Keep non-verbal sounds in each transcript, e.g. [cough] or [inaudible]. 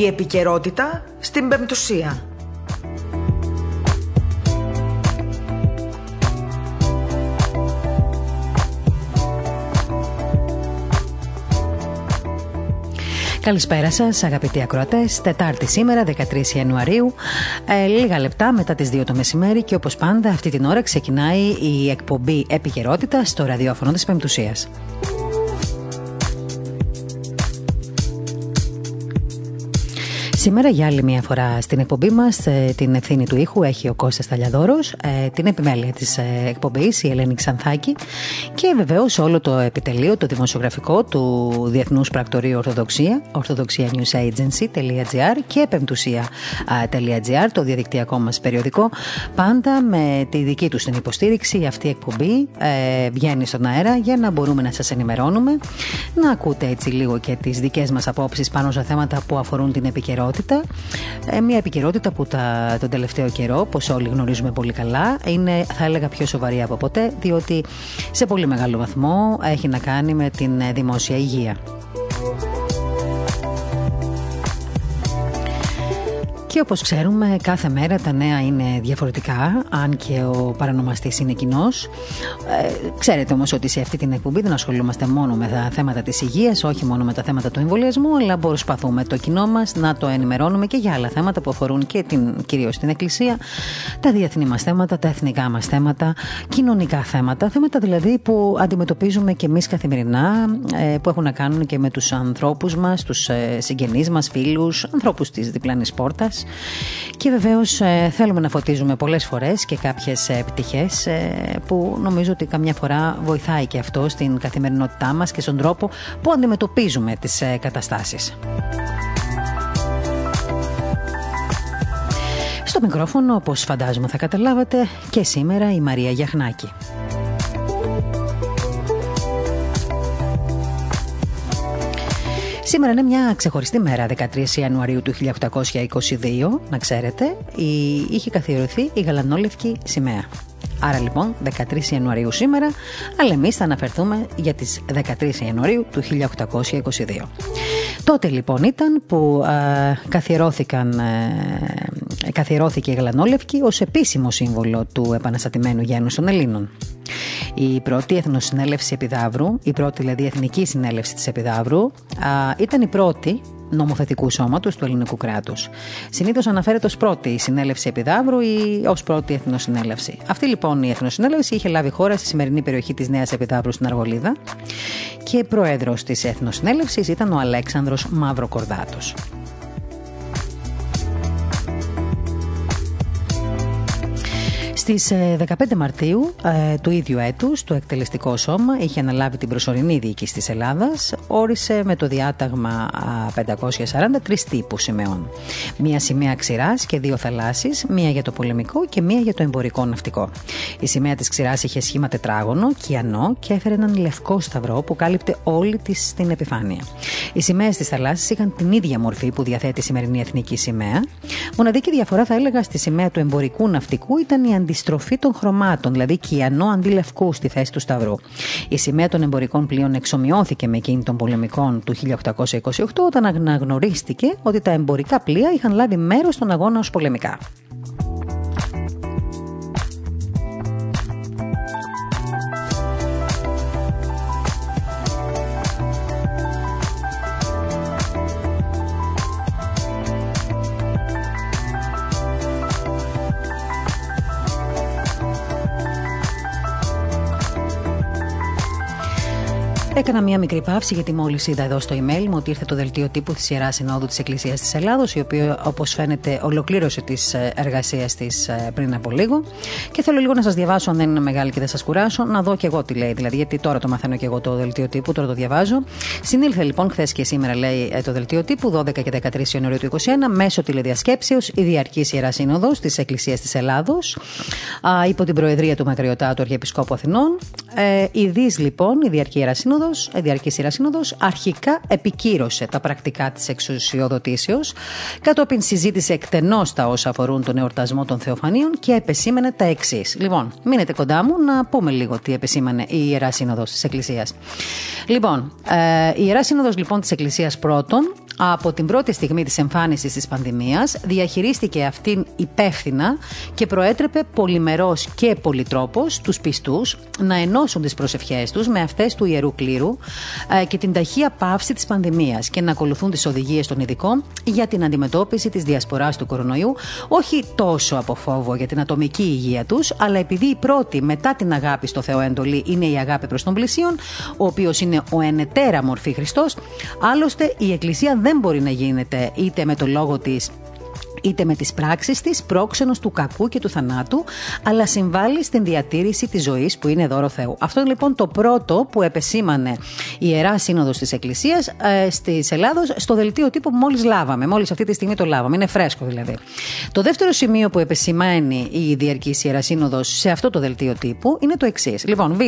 Η επικαιρότητα στην Πεμπτουσία. Καλησπέρα σας, αγαπητοί ακροατές. Τετάρτη σήμερα, 13 Ιανουαρίου, ε, λίγα λεπτά μετά τις 2 το μεσημέρι και όπως πάντα, αυτή την ώρα ξεκινάει η εκπομπή επικαιρότητα στο ραδιόφωνο της Πεμπτουσίας. Σήμερα για άλλη μια φορά στην εκπομπή μας ε, την ευθύνη του ήχου έχει ο Κώστας Ταλιαδόρος, ε, την επιμέλεια της ε, εκπομπής η Ελένη Ξανθάκη και βεβαίως όλο το επιτελείο, το δημοσιογραφικό του Διεθνούς Πρακτορείου Ορθοδοξία, orthodoxianewsagency.gr και επεμπτουσία.gr, το διαδικτυακό μας περιοδικό. Πάντα με τη δική τους την υποστήριξη αυτή η εκπομπή βγαίνει στον αέρα για να μπορούμε να σας ενημερώνουμε, να ακούτε έτσι λίγο και τις δικές μας απόψεις πάνω σε θέματα που αφορούν την επικαιρότητα ε, μια επικαιρότητα που τα, τον τελευταίο καιρό, όπως όλοι γνωρίζουμε πολύ καλά, είναι θα έλεγα πιο σοβαρή από ποτέ, διότι σε πολύ μεγάλο βαθμό έχει να κάνει με την ε, δημόσια υγεία. Και όπως ξέρουμε κάθε μέρα τα νέα είναι διαφορετικά αν και ο παρανομαστής είναι κοινός. Ε, ξέρετε όμως ότι σε αυτή την εκπομπή δεν ασχολούμαστε μόνο με τα θέματα της υγείας, όχι μόνο με τα θέματα του εμβολιασμού, αλλά προσπαθούμε το κοινό μας να το ενημερώνουμε και για άλλα θέματα που αφορούν και την, κυρίως την Εκκλησία, τα διεθνή μας θέματα, τα εθνικά μας θέματα, κοινωνικά θέματα, θέματα δηλαδή που αντιμετωπίζουμε και εμείς καθημερινά, ε, που έχουν να κάνουν και με τους ανθρώπους μας, τους ε, συγγενείς μας, φίλους, ανθρώπους της διπλανής πόρτας και βεβαίως ε, θέλουμε να φωτίζουμε πολλές φορές και κάποιες πτυχέ ε, που νομίζω ότι καμιά φορά βοηθάει και αυτό στην καθημερινότητά μας και στον τρόπο που αντιμετωπίζουμε τις ε, καταστάσεις. Στο μικρόφωνο, όπως φαντάζομαι θα καταλάβατε, και σήμερα η Μαρία Γιαχνάκη. Σήμερα είναι μια ξεχωριστή μέρα, 13 Ιανουαρίου του 1822, να ξέρετε, είχε καθιερωθεί η γαλανόλευκη σημαία. Άρα λοιπόν 13 Ιανουαρίου σήμερα, αλλά εμείς θα αναφερθούμε για τις 13 Ιανουαρίου του 1822. Τότε λοιπόν ήταν που ε, καθιερώθηκαν, ε, καθιερώθηκε η Γαλανόλευκη ως επίσημο σύμβολο του επαναστατημένου γένους των Ελλήνων. Η πρώτη Εθνοσυνέλευση Επιδαύρου, η πρώτη δηλαδή Εθνική Συνέλευση της Επιδαύρου, ήταν η πρώτη νομοθετικού σώματος του ελληνικού κράτους. Συνήθως αναφέρεται ως πρώτη συνέλευση επιδαύρου ή ως πρώτη εθνοσυνέλευση. Αυτή λοιπόν η εθνοσυνέλευση είχε λάβει χώρα στη σημερινή περιοχή της Νέας Επιδαύρου στην Αργολίδα και πρόεδρος της εθνοσυνέλευσης ήταν ο Αλέξανδρος Μαύροκορδάτος. Στις 15 ε, Μαρτίου ε, του ίδιου έτους, το εκτελεστικό σώμα είχε αναλάβει την προσωρινή διοίκηση της Ελλάδας, όρισε με το διάταγμα 540 τρει τύπου σημαίων. Μία σημαία ξηράς και δύο θαλάσσι, μία για το πολεμικό και μία για το εμπορικό ναυτικό. Η σημαία της ξηράς είχε σχήμα τετράγωνο, κιανό και έφερε έναν λευκό σταυρό που κάλυπτε όλη της την επιφάνεια. Οι σημαίες της θαλάσσης είχαν την ίδια μορφή που διαθέτει η σημερινή εθνική σημαία. Μοναδική διαφορά, θα έλεγα, στη σημαία του εμπορικού ναυτικού ήταν η αντιστροφή των χρωμάτων, δηλαδή κιανό αντί λευκού στη θέση του Σταυρού. Η σημαία των εμπορικών πλοίων εξομοιώθηκε με εκείνη των πολεμικών του 1828 όταν αναγνωρίστηκε ότι τα εμπορικά πλοία είχαν λάβει μέρος στον αγώνα ως πολεμικά. Έκανα μία μικρή παύση γιατί μόλις είδα εδώ στο email μου ότι ήρθε το δελτίο τύπου της Ιεράς Συνόδου της Εκκλησίας της Ελλάδος, η οποία όπως φαίνεται ολοκλήρωσε τις ε, εργασίες της ε, πριν από λίγο. Και θέλω λίγο να σας διαβάσω, αν δεν είναι μεγάλη και δεν σας κουράσω, να δω και εγώ τι λέει. Δηλαδή, γιατί τώρα το μαθαίνω και εγώ το δελτίο τύπου, τώρα το διαβάζω. Συνήλθε λοιπόν χθες και σήμερα, λέει ε, το δελτίο τύπου, 12 και 13 Ιανουαρίου του 2021, μέσω τηλεδιασκέψεως η Διαρκής Ιεράς Σύνοδο της Εκκλησίας της Ελλάδος, υπό την Προεδρία του Μακριωτά του Αρχιεπισκόπου Αθηνών. Ε, η ΔΙΣ λοιπόν, η Διαρκή Ιεράς Σύνοδο, η Διαρκή Ιερά Σύνοδο, αρχικά επικύρωσε τα πρακτικά της εξουσιοδοτήσεως, κατόπιν συζήτησε εκτενώς τα όσα αφορούν τον εορτασμό των Θεοφανίων και επεσήμενε τα εξής. Λοιπόν, μείνετε κοντά μου να πούμε λίγο τι επεσήμανε η Ιερά Σύνοδος της Εκκλησίας. Λοιπόν, ε, η Ιερά Σύνοδος λοιπόν της Εκκλησίας πρώτον από την πρώτη στιγμή της εμφάνισης της πανδημίας διαχειρίστηκε αυτήν υπεύθυνα και προέτρεπε πολυμερός και πολυτρόπος τους πιστούς να ενώσουν τις προσευχές τους με αυτές του Ιερού Κλήρου ε, και την ταχεία πάυση της πανδημίας και να ακολουθούν τις οδηγίες των ειδικών για την αντιμετώπιση της διασποράς του κορονοϊού όχι τόσο από φόβο για την ατομική υγεία τους αλλά επειδή η πρώτη μετά την αγάπη στο Θεό εντολή είναι η αγάπη προς τον πλησίον ο οποίος είναι ο ενετέρα μορφή Χριστός άλλωστε η Εκκλησία δεν δεν μπορεί να γίνεται είτε με το λόγο της είτε με τις πράξεις της πρόξενος του κακού και του θανάτου, αλλά συμβάλλει στην διατήρηση της ζωής που είναι δώρο Θεού. Αυτό είναι λοιπόν το πρώτο που επεσήμανε η Ιερά Σύνοδος της Εκκλησίας ε, στις Ελλάδος στο δελτίο τύπου που μόλις λάβαμε. Μόλις αυτή τη στιγμή το λάβαμε. Είναι φρέσκο δηλαδή. Το δεύτερο σημείο που επεσημαίνει η Διαρκής Ιερά Σύνοδος σε αυτό το δελτίο τύπου είναι το εξής. Λοιπόν, Β.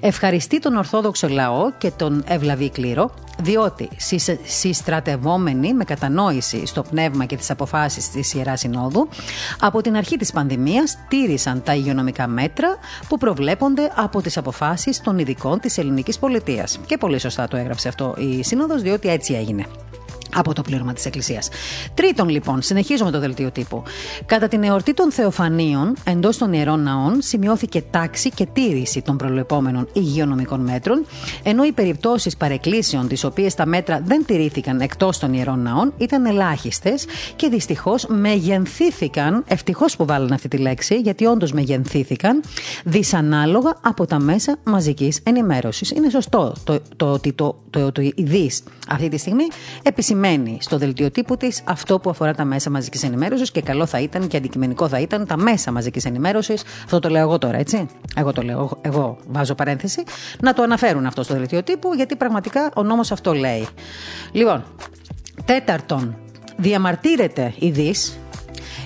Ευχαριστεί τον Ορθόδοξο λαό και τον ευλαβή κλήρο διότι συστρατευόμενοι με κατανόηση στο πνεύμα και τις αποφάσεις της Ιεράς Συνόδου από την αρχή της πανδημίας τήρησαν τα υγειονομικά μέτρα που προβλέπονται από τις αποφάσεις των ειδικών της ελληνικής πολιτείας. Και πολύ σωστά το έγραψε αυτό η Σύνοδος διότι έτσι έγινε από το πλήρωμα τη Εκκλησία. Τρίτον, λοιπόν, συνεχίζουμε το δελτίο τύπου. Κατά την εορτή των Θεοφανίων, εντό των ιερών ναών, σημειώθηκε τάξη και τήρηση των προλεπόμενων υγειονομικών μέτρων, ενώ οι περιπτώσει παρεκκλήσεων, τι οποίε τα μέτρα δεν τηρήθηκαν εκτό των ιερών ναών, ήταν ελάχιστε και δυστυχώ μεγενθήθηκαν, ευτυχώ που βάλανε αυτή τη λέξη, γιατί όντω μεγενθήθηκαν, δυσανάλογα από τα μέσα μαζική ενημέρωση. Είναι σωστό το, το, ότι το, το, το, το, αυτή τη στιγμή επισημαίνει σημαίνει στο δελτίο τύπου της αυτό που αφορά τα μέσα μαζικής ενημέρωσης και καλό θα ήταν και αντικειμενικό θα ήταν τα μέσα μαζικής ενημέρωσης. Αυτό το λέω εγώ τώρα, έτσι. Εγώ το λέω, εγώ βάζω παρένθεση. Να το αναφέρουν αυτό στο δελτίο τύπου, γιατί πραγματικά ο νόμος αυτό λέει. Λοιπόν, τέταρτον, διαμαρτύρεται η ΔΙΣ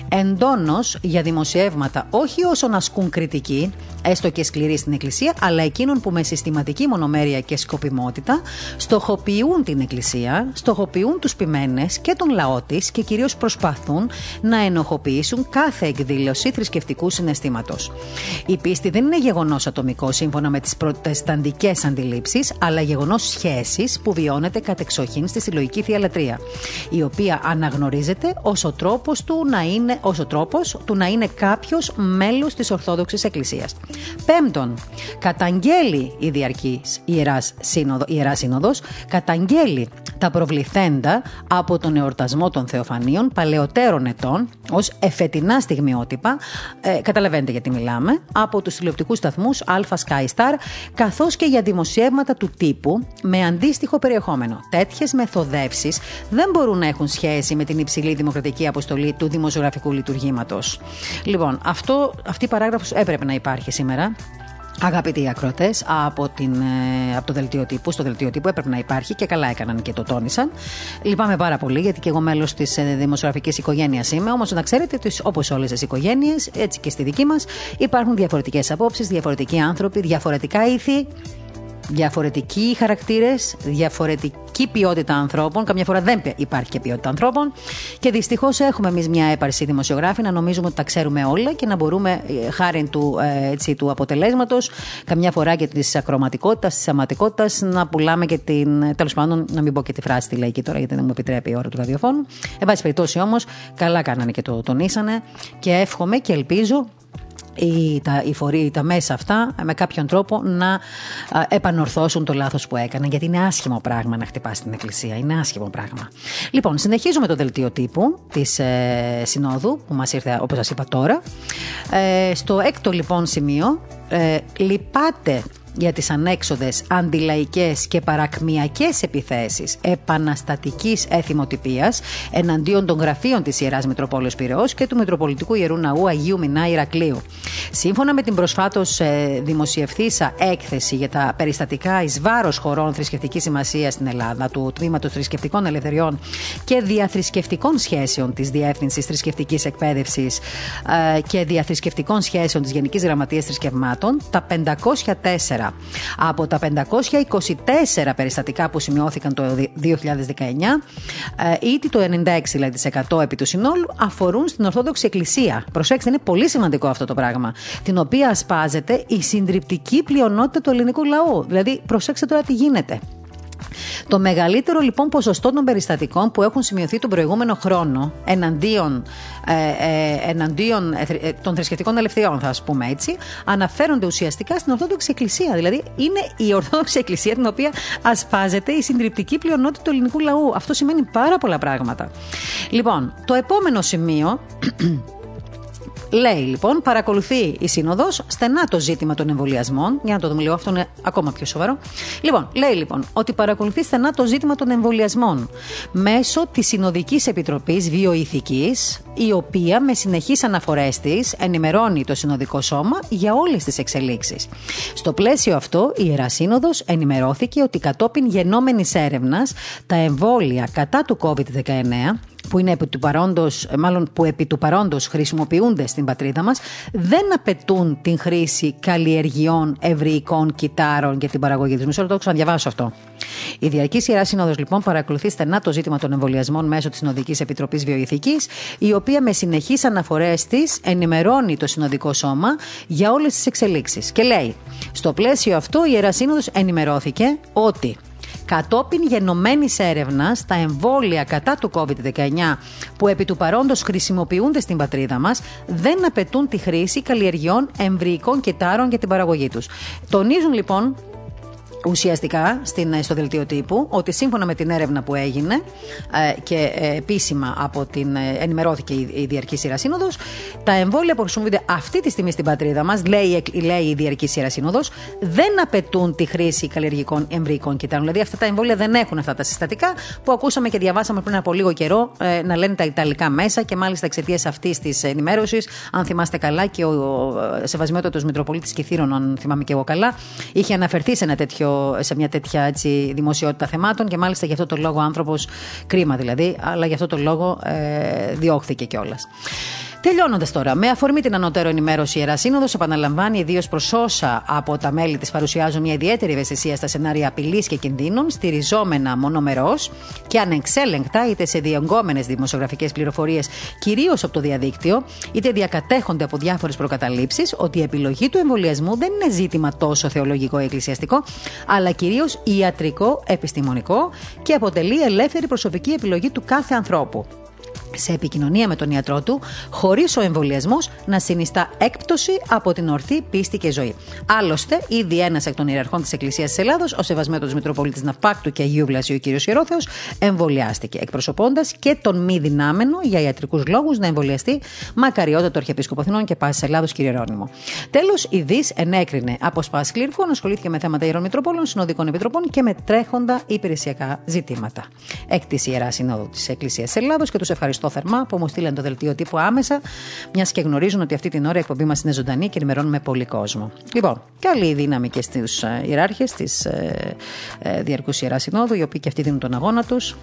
εντόνως για δημοσιεύματα όχι όσων ασκούν κριτική, έστω και σκληρή στην Εκκλησία, αλλά εκείνων που με συστηματική μονομέρεια και σκοπιμότητα στοχοποιούν την Εκκλησία, στοχοποιούν τους ποιμένες και τον λαό της και κυρίως προσπαθούν να ενοχοποιήσουν κάθε εκδήλωση θρησκευτικού συναισθήματος. Η πίστη δεν είναι γεγονός ατομικό σύμφωνα με τις προτεσταντικές αντιλήψεις, αλλά γεγονός σχέσης που βιώνεται κατεξοχήν στη συλλογική θειαλατρία, η οποία αναγνωρίζεται ως ο τρόπος του να είναι, ως ο τρόπος του να είναι κάποιος μέλος της Ορθόδοξης Εκκλησίας. Πέμπτον, καταγγέλει η Διαρκής Ιεράς Σύνοδο, Ιεράς Σύνοδος, καταγγέλει τα προβληθέντα από τον εορτασμό των Θεοφανίων παλαιότερων ετών ως εφετινά στιγμιότυπα, ε, καταλαβαίνετε γιατί μιλάμε, από τους τηλεοπτικούς σταθμούς Alpha Sky Star, καθώς και για δημοσιεύματα του τύπου με αντίστοιχο περιεχόμενο. Τέτοιες μεθοδεύσεις δεν μπορούν να έχουν σχέση με την υψηλή δημοκρατική αποστολή του δημοσιογραφικού λειτουργήματος. Λοιπόν, αυτό, αυτή η παράγραφος έπρεπε να υπάρχει σήμερα. Αγαπητοί ακροτές, από, την, ε, από το δελτίο τύπου, στο δελτίο τύπου έπρεπε να υπάρχει και καλά έκαναν και το τόνισαν. Λυπάμαι πάρα πολύ γιατί και εγώ μέλος της ε, δημοσιογραφικής οικογένειας είμαι. Όμως να ξέρετε ότι όπως όλες τις οικογένειες, έτσι και στη δική μας, υπάρχουν διαφορετικές απόψεις, διαφορετικοί άνθρωποι, διαφορετικά ήθη διαφορετικοί χαρακτήρες, διαφορετική ποιότητα ανθρώπων. Καμιά φορά δεν υπάρχει και ποιότητα ανθρώπων. Και δυστυχώς έχουμε εμείς μια έπαρση δημοσιογράφη να νομίζουμε ότι τα ξέρουμε όλα και να μπορούμε ε, χάρη του, ε, του αποτελέσματος, καμιά φορά και της ακροματικότητας, της αματικότητα, να πουλάμε και την. Τέλος πάντων, να μην πω και τη φράση τη λαϊκή τώρα, γιατί δεν μου επιτρέπει η ώρα του ραδιοφώνου. Εν πάση περιπτώσει όμως, καλά κάνανε και το τονίσανε και εύχομαι και ελπίζω ή τα, οι φορεί, τα μέσα αυτά με κάποιον τρόπο να επανορθώσουν το λάθος που έκαναν γιατί είναι άσχημο πράγμα να χτυπάς την εκκλησία είναι άσχημο πράγμα. Λοιπόν συνεχίζουμε το δελτίο τύπου της ε, συνόδου που μας ήρθε όπως σας είπα τώρα. Ε, στο έκτο λοιπόν σημείο ε, λυπάται για τις ανέξοδες αντιλαϊκές και παρακμιακές επιθέσεις επαναστατικής εθιμοτυπίας εναντίον των γραφείων της Ιεράς Μητροπόλεως Πυραιός και του Μητροπολιτικού Ιερού Ναού Αγίου Μινά Ηρακλείου. Σύμφωνα με την προσφάτως ε, δημοσιευθήσα έκθεση για τα περιστατικά εις βάρος χωρών θρησκευτικής σημασίας στην Ελλάδα του Τμήματος Θρησκευτικών Ελευθεριών και διαθρησκευτικών σχέσεων της Διεύθυνσης Θρησκευτικής Εκπαίδευσης ε, και διαθρησκευτικών σχέσεων της Γενικής Γραμματείας Θρησκευμάτων, τα 504 σήμερα. Από τα 524 περιστατικά που σημειώθηκαν το 2019, ε, ήδη το 96% επί του συνόλου αφορούν στην Ορθόδοξη Εκκλησία. Προσέξτε, είναι πολύ σημαντικό αυτό το πράγμα. Την οποία ασπάζεται η συντριπτική πλειονότητα του ελληνικού λαού. Δηλαδή, προσέξτε τώρα τι γίνεται. Το μεγαλύτερο λοιπόν ποσοστό των περιστατικών που έχουν σημειωθεί τον προηγούμενο χρόνο εναντίον, ε, ε, εναντίον ε, ε, των θρησκευτικών ελευθεριών, θα πούμε έτσι, αναφέρονται ουσιαστικά στην Ορθόδοξη Εκκλησία. Δηλαδή είναι η Ορθόδοξη Εκκλησία την οποία ασπάζεται η συντριπτική πλειονότητα του ελληνικού λαού. Αυτό σημαίνει πάρα πολλά πράγματα. Λοιπόν, το επόμενο σημείο Λέει λοιπόν, παρακολουθεί η Σύνοδος στενά το ζήτημα των εμβολιασμών. Για να το δούμε λίγο, αυτό είναι ακόμα πιο σοβαρό. Λοιπόν, λέει λοιπόν ότι παρακολουθεί στενά το ζήτημα των εμβολιασμών μέσω της Συνοδικής Επιτροπής Βιοειθικής, η οποία με συνεχείς αναφορές της ενημερώνει το Συνοδικό Σώμα για όλες τις εξελίξεις. Στο πλαίσιο αυτό, η Ιερά Σύνοδος ενημερώθηκε ότι κατόπιν γενόμενης έρευνας τα εμβόλια κατά του COVID-19 που είναι επί του παρόντος, μάλλον που επί του παρόντος χρησιμοποιούνται στην πατρίδα μας, δεν απαιτούν την χρήση καλλιεργειών ευρυϊκών κυτάρων για την παραγωγή τους. Μισό λεπτό, ξαναδιαβάσω αυτό. Η Διαρκής Ιεράς Σύνοδος λοιπόν παρακολουθεί στενά το ζήτημα των εμβολιασμών μέσω της Συνοδικής Επιτροπής Βιοειθικής, η οποία με συνεχείς αναφορές της ενημερώνει το Συνοδικό Σώμα για όλες τις εξελίξεις. Και λέει, στο πλαίσιο αυτό η Ιεράς Σύνοδος ενημερώθηκε ότι Κατόπιν γενομένης έρευνας, τα εμβόλια κατά του COVID-19 που επί του παρόντος χρησιμοποιούνται στην πατρίδα μας δεν απαιτούν τη χρήση καλλιεργειών εμβρυϊκών κυτάρων για την παραγωγή τους. Τονίζουν λοιπόν ουσιαστικά στην, στο δελτίο τύπου ότι σύμφωνα με την έρευνα που έγινε ε, και ε, επίσημα από την, ε, ενημερώθηκε η, η Διαρκής Σειρά Σύνοδος, τα εμβόλια που χρησιμοποιούνται αυτή τη στιγμή στην πατρίδα μας, λέει, λέει η Διαρκής Σειρά Σύνοδος, δεν απαιτούν τη χρήση καλλιεργικών εμβρυϊκών κυτάρων. Δηλαδή αυτά τα εμβόλια δεν έχουν αυτά τα συστατικά που ακούσαμε και διαβάσαμε πριν από λίγο καιρό να λένε τα Ιταλικά μέσα και μάλιστα εξαιτίας αυτής της ενημέρωσης, αν θυμάστε καλά, και ο, ο Σεβασμιότατος Μητροπολίτης Κιθήρων, αν θυμάμαι και εγώ καλά, είχε αναφερθεί σε ένα τέτοιο σε μια τέτοια έτσι, δημοσιότητα θεμάτων και μάλιστα γι' αυτό το λόγο άνθρωπος, κρίμα δηλαδή, αλλά γι' αυτό το λόγο ε, διώχθηκε κιόλας. Τελειώνοντας τώρα, με αφορμή την ανωτέρω ενημέρωση, η Ιερά Σύνοδος επαναλαμβάνει ιδίως προς όσα από τα μέλη της παρουσιάζουν μια ιδιαίτερη ευαισθησία στα σενάρια απειλής και κινδύνων, στηριζόμενα μονομερός και ανεξέλεγκτα είτε σε διεγκόμενε δημοσιογραφικές πληροφορίες, κυρίως από το διαδίκτυο, είτε διακατέχονται από διάφορες προκαταλήψεις, ότι η επιλογή του εμβολιασμού δεν είναι ζήτημα τόσο θεολογικό ή εκκλησιαστικό, αλλά κυρίως ιατρικό, επιστημονικό και αποτελεί ελεύθερη προσωπική επιλογή του κάθε ανθρώπου σε επικοινωνία με τον ιατρό του, χωρίς ο εμβολιασμός να συνιστά έκπτωση από την ορθή πίστη και ζωή. Άλλωστε, ήδη ένας εκ των ιεραρχών της Εκκλησίας της Ελλάδος, ο Σεβασμένο Μητροπολίτης Ναυπάκτου και Αγίου Βλασίου κ. Ιερόθεος, εμβολιάστηκε, εκπροσωπώντας και τον μη δυνάμενο για ιατρικούς λόγους να εμβολιαστεί μακαριότατο Αρχιεπίσκοπο Αθηνών και Πάσης Ελλάδος κ. Ιερόνιμο. Τέλος, η ΔΙΣ ενέκρινε αποσπάσει κληρικών, ασχολήθηκε με θέματα ιερών Μητροπόλων, συνοδικών επιτροπών και με τρέχοντα υπηρεσιακά ζητήματα. Έκτη Ιερά Συνόδου της Εκκλησίας Ελλάδος και τους ευχαριστώ ευχαριστώ θερμά που μου στείλαν το δελτίο τύπου άμεσα, μιας και γνωρίζουν ότι αυτή την ώρα η εκπομπή μας είναι ζωντανή και ενημερώνουμε πολύ κόσμο. Λοιπόν, καλή δύναμη και στους ε, ιεράρχες της ε, ε, Διαρκούς Ιεράς Συνόδου, οι οποίοι και αυτοί δίνουν τον αγώνα τους.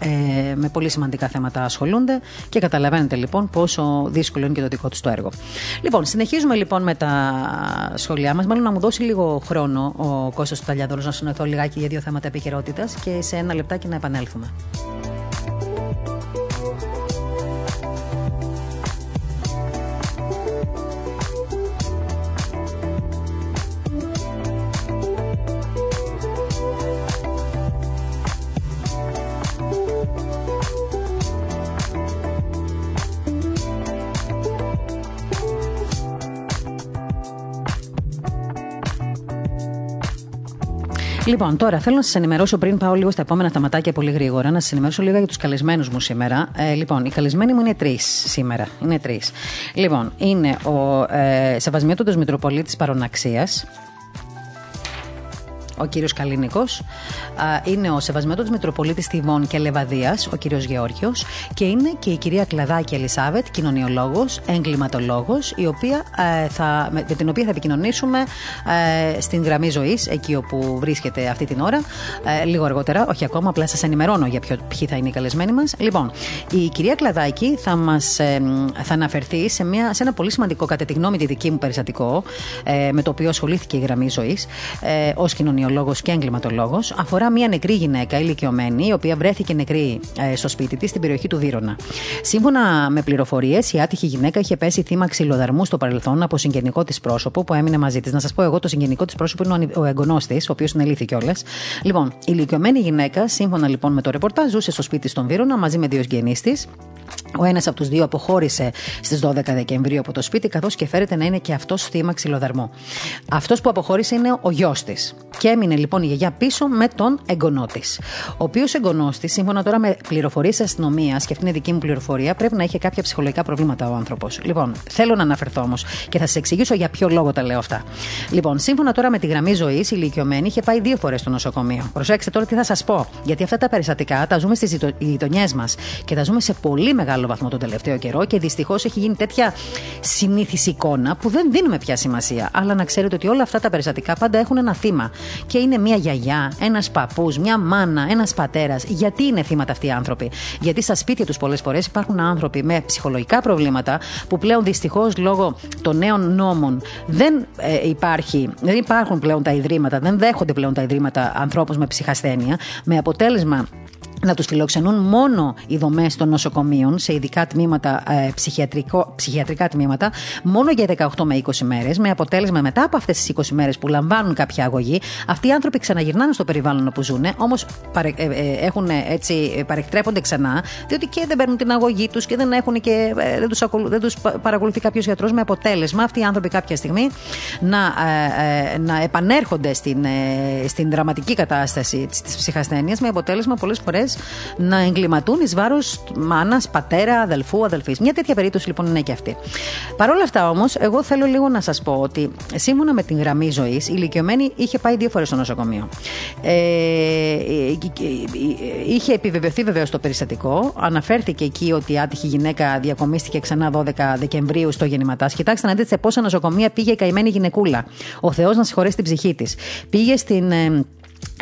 Ε, με πολύ σημαντικά θέματα ασχολούνται και καταλαβαίνετε λοιπόν πόσο δύσκολο είναι και το δικό τους το έργο. Λοιπόν, συνεχίζουμε λοιπόν με τα σχόλιά μας. Μάλλον να μου δώσει λίγο χρόνο ο Κώστας του Ταλιαδόρου να συνοηθώ λιγάκι για δύο θέματα επικαιρότητας και σε ένα λεπτάκι να επανέλθουμε. Λοιπόν, τώρα θέλω να σας ενημερώσω πριν πάω λίγο στα επόμενα θεματάκια πολύ γρήγορα, να σας ενημερώσω λίγο για τους καλεσμένους μου σήμερα. Ε, λοιπόν, οι καλεσμένοι μου είναι τρεις σήμερα. Είναι τρεις. Λοιπόν, είναι ο ε, Σεβασμιότατος Μητροπολίτης Παροναξίας, ο κύριος Καλίνικο. Είναι ο Σεβασμένο Μητροπολίτης Τιβών και Λεβαδίας, ο κύριος Γεώργιος. Και είναι και η κυρία Κλαδάκη Ελισάβετ, κοινωνιολόγος, εγκληματολόγο, με την οποία θα επικοινωνήσουμε ε, στην γραμμή ζωής, εκεί όπου βρίσκεται αυτή την ώρα. Ε, λίγο αργότερα, όχι ακόμα, απλά σας ενημερώνω για ποιο, ποιοι θα είναι οι καλεσμένοι μας. Λοιπόν, η κυρία Κλαδάκη θα μας ε, θα αναφερθεί σε, μια, σε ένα πολύ σημαντικό, κατά τη γνώμη τη δική μου περιστατικό, ε, με το οποίο ασχολήθηκε η γραμμή ζωής ε, ως κοινωνιολόγο και εγκληματολόγος. Αφορά μια νεκρή γυναίκα ηλικιωμένη, η οποία βρέθηκε νεκρή ε, στο σπίτι της στην περιοχή του Βύρονα. Σύμφωνα με πληροφορίες, η άτυχη γυναίκα είχε πέσει θύμα ξυλοδαρμού στο παρελθόν από συγγενικό της πρόσωπο που έμεινε μαζί της. Να σας πω εγώ, το συγγενικό της πρόσωπο είναι ο εγγονός της, ο οποίος είναι λύθη κιόλας. Λοιπόν, η ηλικιωμένη γυναίκα, σύμφωνα λοιπόν με το ρεπορτάζ, ζούσε στο σπίτι στον Βύρονα μαζί με δύο συγγενεί της. Ο ένας από τους δύο αποχώρησε στις 12 Δεκεμβρίου από το σπίτι, καθώς και φέρεται να είναι και αυτός θύμα ξυλοδαρμού. Αυτός που αποχώρησε είναι ο γιος της. Και έμεινε λοιπόν η γιαγιά πίσω με τον εγγονό της. Ο οποίος εγγονός της, σύμφωνα τώρα με πληροφορίες αστυνομίας, και αυτή είναι δική μου πληροφορία, πρέπει να είχε κάποια ψυχολογικά προβλήματα ο άνθρωπος. Λοιπόν, θέλω να αναφερθώ όμως και θα σα εξηγήσω για ποιο λόγο τα λέω αυτά. Λοιπόν, σύμφωνα τώρα με τη γραμμή ζωής, η ηλικιωμένη είχε πάει δύο φορές στο νοσοκομείο. Προσέξτε τώρα τι θα σας πω. Γιατί αυτά τα περιστατικά τα ζούμε στις γειτονιές μας και τα ζούμε σε πολύ μεγάλο βαθμό τον τελευταίο καιρό και δυστυχώς έχει γίνει τέτοια συνήθι εικόνα που δεν δίνουμε πια σημασία. Αλλά να ξέρετε ότι όλα αυτά τα περιστατικά πάντα έχουν ένα θύμα. Και είναι μια γιαγιά, ένας παππούς, μια μάνα, ένας πατέρας. Γιατί είναι θύματα αυτοί οι άνθρωποι; Γιατί στα σπίτια τους πολλές φορές υπάρχουν άνθρωποι με ψυχολογικά προβλήματα που πλέον δυστυχώς λόγω των νέων νόμων δεν, ε, υπάρχει, δεν υπάρχουν πλέον τα ιδρύματα, δεν δέχονται πλέον τα ιδρύματα ανθρώπους με ψυχασθένεια, με αποτέλεσμα να τους φιλοξενούν μόνο οι δομές των νοσοκομείων σε ειδικά τμήματα, ε, ψυχιατρικά τμήματα, μόνο για 18 με 20 μέρες, με αποτέλεσμα μετά από αυτές τις 20 μέρες που λαμβάνουν κάποια αγωγή, αυτοί οι άνθρωποι ξαναγυρνάνε στο περιβάλλον όπου ζουν, όμως παρε, ε, ε, έχουν έτσι, παρεκτρέπονται ξανά, διότι και δεν παίρνουν την αγωγή τους και δεν, έχουν και, ε, δεν, τους δεν τους παρακολουθεί κάποιος γιατρός, με αποτέλεσμα αυτοί οι άνθρωποι κάποια στιγμή να, ε, να επανέρχονται στην, στην δραματική κατάσταση της ψυχασθένειας, με αποτέλεσμα πολλές φορές να εγκληματούν εις βάρος μάνας, πατέρα, αδελφού, αδελφής. Μια τέτοια περίπτωση λοιπόν είναι και αυτή. Παρ' όλα αυτά όμως, εγώ θέλω λίγο να σας πω ότι σύμφωνα με την γραμμή ζωής, η ηλικιωμένη είχε πάει δύο φορές στο νοσοκομείο. Ε, είχε επιβεβαιωθεί βεβαίως το περιστατικό. Αναφέρθηκε εκεί ότι η άτυχη γυναίκα διακομίστηκε ξανά 12 Δεκεμβρίου στο γεννηματάς. Κοιτάξτε να δείτε σε πόσα νοσοκομεία πήγε η καημένη γυναικούλα. Ο Θεός να συγχωρέσει την ψυχή της. Πήγε στην ε,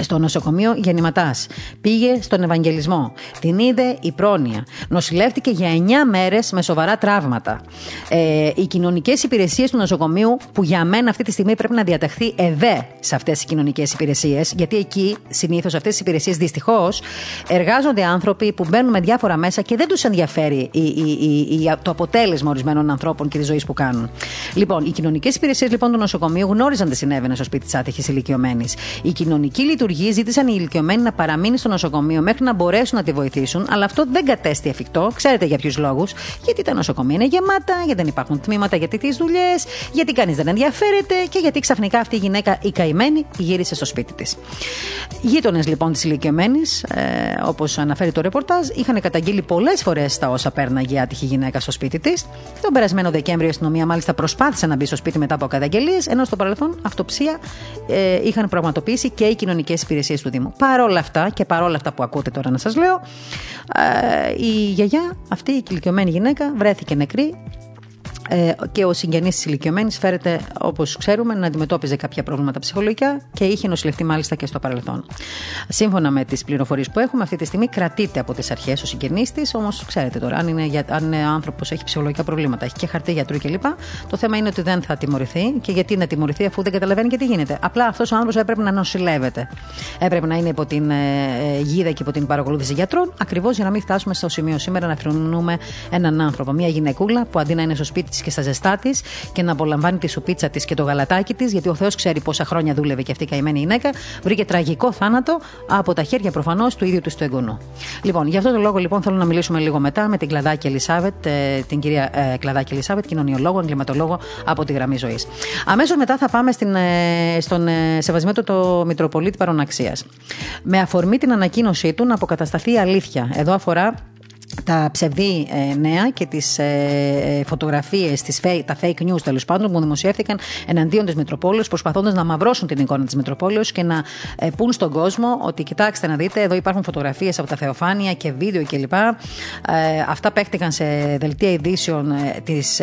στο νοσοκομείο γεννηματάς. Πήγε στον Ευαγγελισμό. Την είδε η πρόνοια. Νοσηλεύτηκε για 9 μέρες με σοβαρά τραύματα. Ε, οι κοινωνικές υπηρεσίες του νοσοκομείου, που για μένα αυτή τη στιγμή πρέπει να διαταχθεί εδέ σε αυτές τις κοινωνικές υπηρεσίες, γιατί εκεί συνήθως αυτές τις υπηρεσίες δυστυχώς εργάζονται άνθρωποι που μπαίνουν με διάφορα μέσα και δεν τους ενδιαφέρει η, η, η, το αποτέλεσμα ορισμένων ανθρώπων και της ζωής που κάνουν. Λοιπόν, οι κοινωνικές υπηρεσίες λοιπόν του νοσοκομείου γνώριζαν τι συνέβαινε στο σπίτι της άτυχης ηλικιωμένης. Η κοινωνική λειτουργοί ζήτησαν οι ηλικιωμένοι να παραμείνει στο νοσοκομείο μέχρι να μπορέσουν να τη βοηθήσουν, αλλά αυτό δεν κατέστη εφικτό. Ξέρετε για ποιους λόγους. Γιατί τα νοσοκομεία είναι γεμάτα, γιατί δεν υπάρχουν τμήματα για τέτοιε δουλειές, γιατί κανείς δεν ενδιαφέρεται και γιατί ξαφνικά αυτή η γυναίκα, η καημένη, γύρισε στο σπίτι της. Γείτονες λοιπόν της ηλικιωμένης, ε, όπως αναφέρει το ρεπορτάζ, είχαν καταγγείλει πολλές φορές τα όσα πέρναγε η άτυχη γυναίκα στο σπίτι της. Τον περασμένο Δεκέμβριο η αστυνομία μάλιστα προσπάθησε να μπει στο σπίτι μετά από καταγγελίες, ενώ στο παρελθόν αυτοψία ε, είχαν πραγματοποιήσει και οι κοινωνικές υπηρεσίες του Δήμου. Παρόλα αυτά και παρόλα αυτά που ακούτε τώρα να σας λέω, ε, η γιαγιά, αυτή η ηλικιωμένη γυναίκα, βρέθηκε νεκρή ε, και ο συγγενής της ηλικιωμένης φέρεται, όπως ξέρουμε, να αντιμετώπιζε κάποια προβλήματα ψυχολογικά και είχε νοσηλευτεί μάλιστα και στο παρελθόν. Σύμφωνα με τις πληροφορίες που έχουμε, αυτή τη στιγμή κρατείται από τις αρχές ο συγγενής της, όμως ξέρετε τώρα, αν είναι, αν είναι άνθρωπος, έχει ψυχολογικά προβλήματα, έχει και χαρτί γιατρού κλπ. Το θέμα είναι ότι δεν θα τιμωρηθεί και γιατί να τιμωρηθεί αφού δεν καταλαβαίνει και τι γίνεται. Απλά αυτός ο άνθρωπος έπρεπε να νοσηλεύεται. Έπρεπε να είναι υπό την ε, ε, γίδα και υπό την παρακολούθηση γιατρών, ακριβώς για να μην φτάσουμε στο σημείο σήμερα να φρονούμε έναν άνθρωπο, μια γυναικούλα που αντί να είναι στο σπίτι και στα ζεστά της και να απολαμβάνει τη σουπίτσα της και το γαλατάκι της, γιατί ο Θεός ξέρει πόσα χρόνια δούλευε και αυτή η καημένη γυναίκα, βρήκε τραγικό θάνατο από τα χέρια προφανώς του ίδιου του του εγγονού. Λοιπόν, γι' αυτό το λόγο λοιπόν θέλω να μιλήσουμε λίγο μετά με την Κλαδάκη Ελισάβετ, ε, την κυρία ε, Κλαδάκη Ελισάβετ, κοινωνιολόγο, εγκληματολόγο από τη γραμμή ζωής. Αμέσως μετά θα πάμε στην, ε, στον σεβασμένο το Μητροπολίτη Παροναξίας. Με αφορμή την ανακοίνωσή του να αποκατασταθεί η αλήθεια. Εδώ αφορά τα ψευδή ε, νέα και τις ε, φωτογραφίες, τα fake news τέλος πάντων που δημοσιεύτηκαν εναντίον της Μητροπόλεως, προσπαθώντας να μαυρώσουν την εικόνα της Μητροπόλεως και να ε, πούν στον κόσμο ότι κοιτάξτε να δείτε, εδώ υπάρχουν φωτογραφίες από τα Θεοφάνεια και βίντεο κλπ. Ε, αυτά παίχτηκαν σε δελτία ειδήσεων ε, της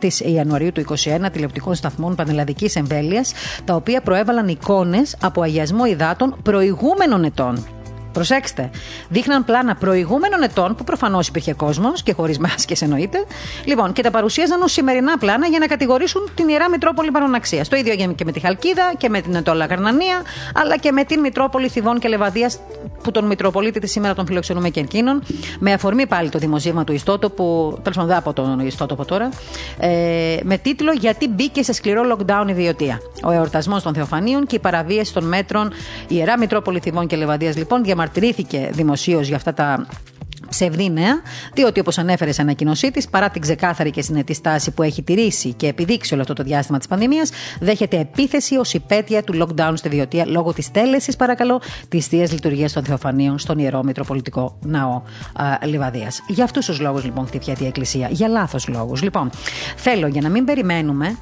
6η Ιανουαρίου του 2021 τηλεοπτικών σταθμών πανελλαδικής εμβέλειας, τα οποία προέβαλαν εικόνες από αγιασμό υδάτων προηγούμενων ετών. Προσέξτε. Δείχναν πλάνα προηγούμενων ετών που προφανώς υπήρχε κόσμος και χωρίς μάσκες εννοείται. Λοιπόν, και τα παρουσίαζαν ως σημερινά πλάνα για να κατηγορήσουν την ιερά Μητρόπολη Παροναξίας. Το ίδιο και με τη Χαλκίδα και με την Ετώλα Καρνανία, αλλά και με την Μητρόπολη Θηβών και Λεβαδίας, που τον Μητροπολίτη της σήμερα τον φιλοξενούμε και εκείνον. Με αφορμή πάλι το δημοσίευμα του Ιστότοπου, τέλος πάντων δεν από τον Ιστότοπο τώρα, ε, με τίτλο Γιατί μπήκε σε σκληρό lockdown η Διωτία. Ο εορτασμός των Θεοφανίων και η παραβίαση των μέτρων. Η ιερά Μητρόπολη Θηβών και Λεβαδίας λοιπόν διαμαρτυρήθηκε δημοσίως για αυτά τα ψευδή νέα, διότι όπως ανέφερες σε ανακοίνωσή της, παρά την ξεκάθαρη και συνετή στάση που έχει τηρήσει και επιδείξει όλο αυτό το διάστημα της πανδημίας, δέχεται επίθεση ως υπέτεια του lockdown στη Διωτία λόγω της τέλεσης, παρακαλώ, της θείας λειτουργίας των Θεοφανίων στον ιερό Μητροπολιτικό Ναό Λιβαδίας. Για αυτούς τους λόγους λοιπόν χτυπιέται η Εκκλησία. Για λάθος λόγους. Λοιπόν, θέλω για να μην περιμένουμε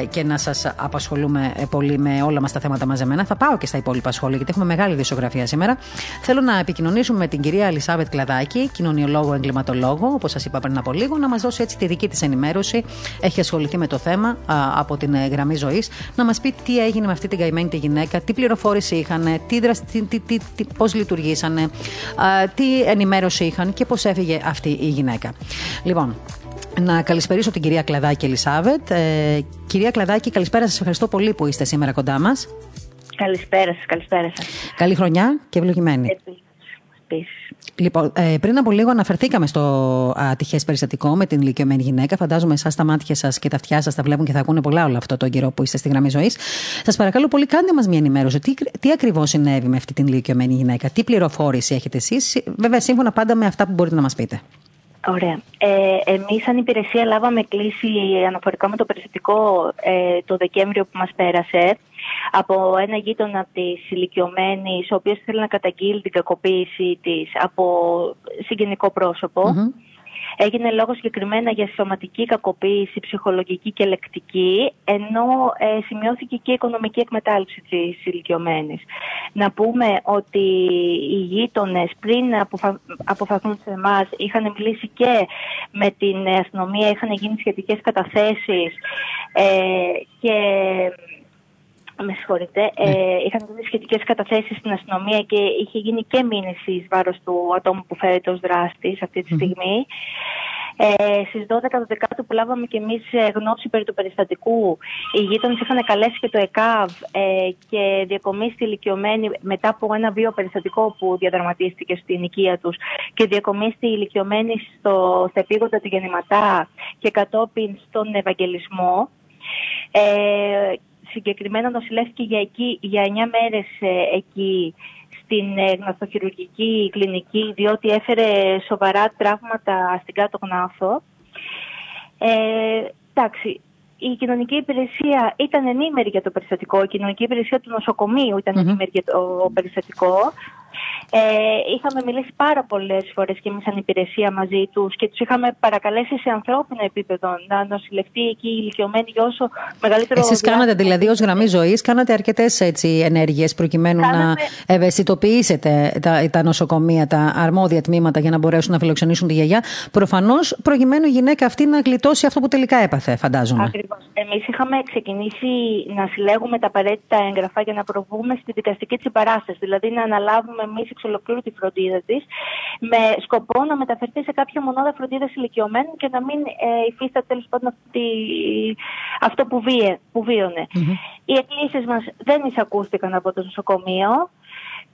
ε, και να σας απασχολούμε ε, πολύ με όλα μας τα θέματα μαζεμένα, θα πάω και στα υπόλοιπα σχόλια, γιατί έχουμε μεγάλη δισογραφία σήμερα. Θέλω να επικοινωνήσουμε με την κυρία Ελισάβετ Κλαδάκη κοινωνιολόγο, εγκληματολόγο, όπως σας είπα πριν από λίγο, να μας δώσει έτσι τη δική της ενημέρωση. Έχει ασχοληθεί με το θέμα από την ε, γραμμή ζωής, να μας πει τι έγινε με αυτή την καημένη τη γυναίκα, τι πληροφόρηση είχαν, τι τι, τι, τι, τι, πώς λειτουργήσανε, τι ενημέρωση είχαν και πώς έφυγε αυτή η γυναίκα. Λοιπόν, να καλησπερίσω την κυρία Κλαδάκη Ελισάβετ. Ε, κυρία Κλαδάκη, καλησπέρα σας. Ευχαριστώ πολύ που είστε σήμερα κοντά μας. Καλησπέρα σας, καλησπέρα σας. Καλή χρονιά και ευλογημένη. Λοιπόν, ε, πριν από λίγο αναφερθήκαμε στο ατυχέ περιστατικό με την ηλικιωμένη γυναίκα. Φαντάζομαι εσάς τα μάτια σας και τα αυτιά σας τα βλέπουν και θα ακούνε πολλά όλο αυτό τον καιρό που είστε στη γραμμή ζωής. Σας παρακαλώ πολύ, κάντε μας μια ενημέρωση. Τι, τι ακριβώς συνέβη με αυτή την ηλικιωμένη γυναίκα, τι πληροφόρηση έχετε εσείς, βέβαια σύμφωνα πάντα με αυτά που μπορείτε να μας πείτε. Ωραία. Ε, Εμείς, σαν υπηρεσία, λάβαμε κλίση αναφορικά με το περιστατικό ε, το Δεκέμβριο που μας πέρασε από ένα γείτονα της ηλικιωμένης, ο οποίος θέλει να καταγγείλει την κακοποίηση της από συγγενικό Έγινε λόγος συγκεκριμένα για σωματική κακοποίηση, ψυχολογική και λεκτική, ενώ ε, σημειώθηκε και η οικονομική εκμετάλλευση της ηλικιωμένης. Να πούμε ότι οι γείτονες πριν αποφα... αποφαθούν σε εμάς είχαν μιλήσει και με την αστυνομία, είχαν γίνει σχετικές καταθέσεις ε, και με συγχωρείτε, ναι. ε, είχαν γίνει σχετικές καταθέσεις στην αστυνομία και είχε γίνει και μήνυση εις βάρος του ατόμου που φέρεται ως δράστης αυτή τη στιγμή. Ε, Στις 12 του Δεκάτου που λάβαμε και εμείς ε, γνώση περί του περιστατικού, οι γείτονες είχαν καλέσει και το ΕΚΑΒ ε, και διακομίσει ηλικιωμένοι μετά από ένα βίο περιστατικό που διαδραματίστηκε στην οικία τους και διακομίσει ηλικιωμένοι στο, στα επίγοντα του γεννηματά και κατόπιν στον Ευαγγελισμό. Ε, συγκεκριμένα νοσηλεύτηκε για, εκεί, για 9 μέρες ε, εκεί στην ε, γνωστοχειρουργική κλινική διότι έφερε σοβαρά τραύματα στην κάτω γνάθο. Ε, εντάξει, η κοινωνική υπηρεσία ήταν ενήμερη για το περιστατικό, η κοινωνική υπηρεσία του νοσοκομείου ήταν ενήμερη για το περιστατικό. Ε, είχαμε μιλήσει πάρα πολλές φορές και εμείς σαν υπηρεσία μαζί τους και τους είχαμε παρακαλέσει σε ανθρώπινο επίπεδο να νοσηλευτεί εκεί η ηλικιωμένη για όσο μεγαλύτερο. Εσείς κάνατε δηλαδή ως γραμμή ζωής, κάνατε αρκετές ενέργειες προκειμένου κάναμε... να ευαισθητοποιήσετε τα, τα νοσοκομεία, τα αρμόδια τμήματα για να μπορέσουν να φιλοξενήσουν τη γιαγιά. Προφανώς προκειμένου η γυναίκα αυτή να γλιτώσει αυτό που τελικά έπαθε, φαντάζομαι. Ακριβώς. Εμείς είχαμε ξεκινήσει να συλλέγουμε τα απαραίτητα έγγραφα για να προβούμε στη δικαστική της παράσταση, δηλαδή να αναλάβουμε εμείς εξ ολοκλήρου τη φροντίδα της, με σκοπό να μεταφερθεί σε κάποια μονάδα φροντίδας ηλικιωμένων και να μην ε, υφίσταται τέλος πάντων αυτή, αυτό που, βίαι, που βιωνε Οι εκκλήσεις μας δεν εισακούστηκαν από το νοσοκομείο.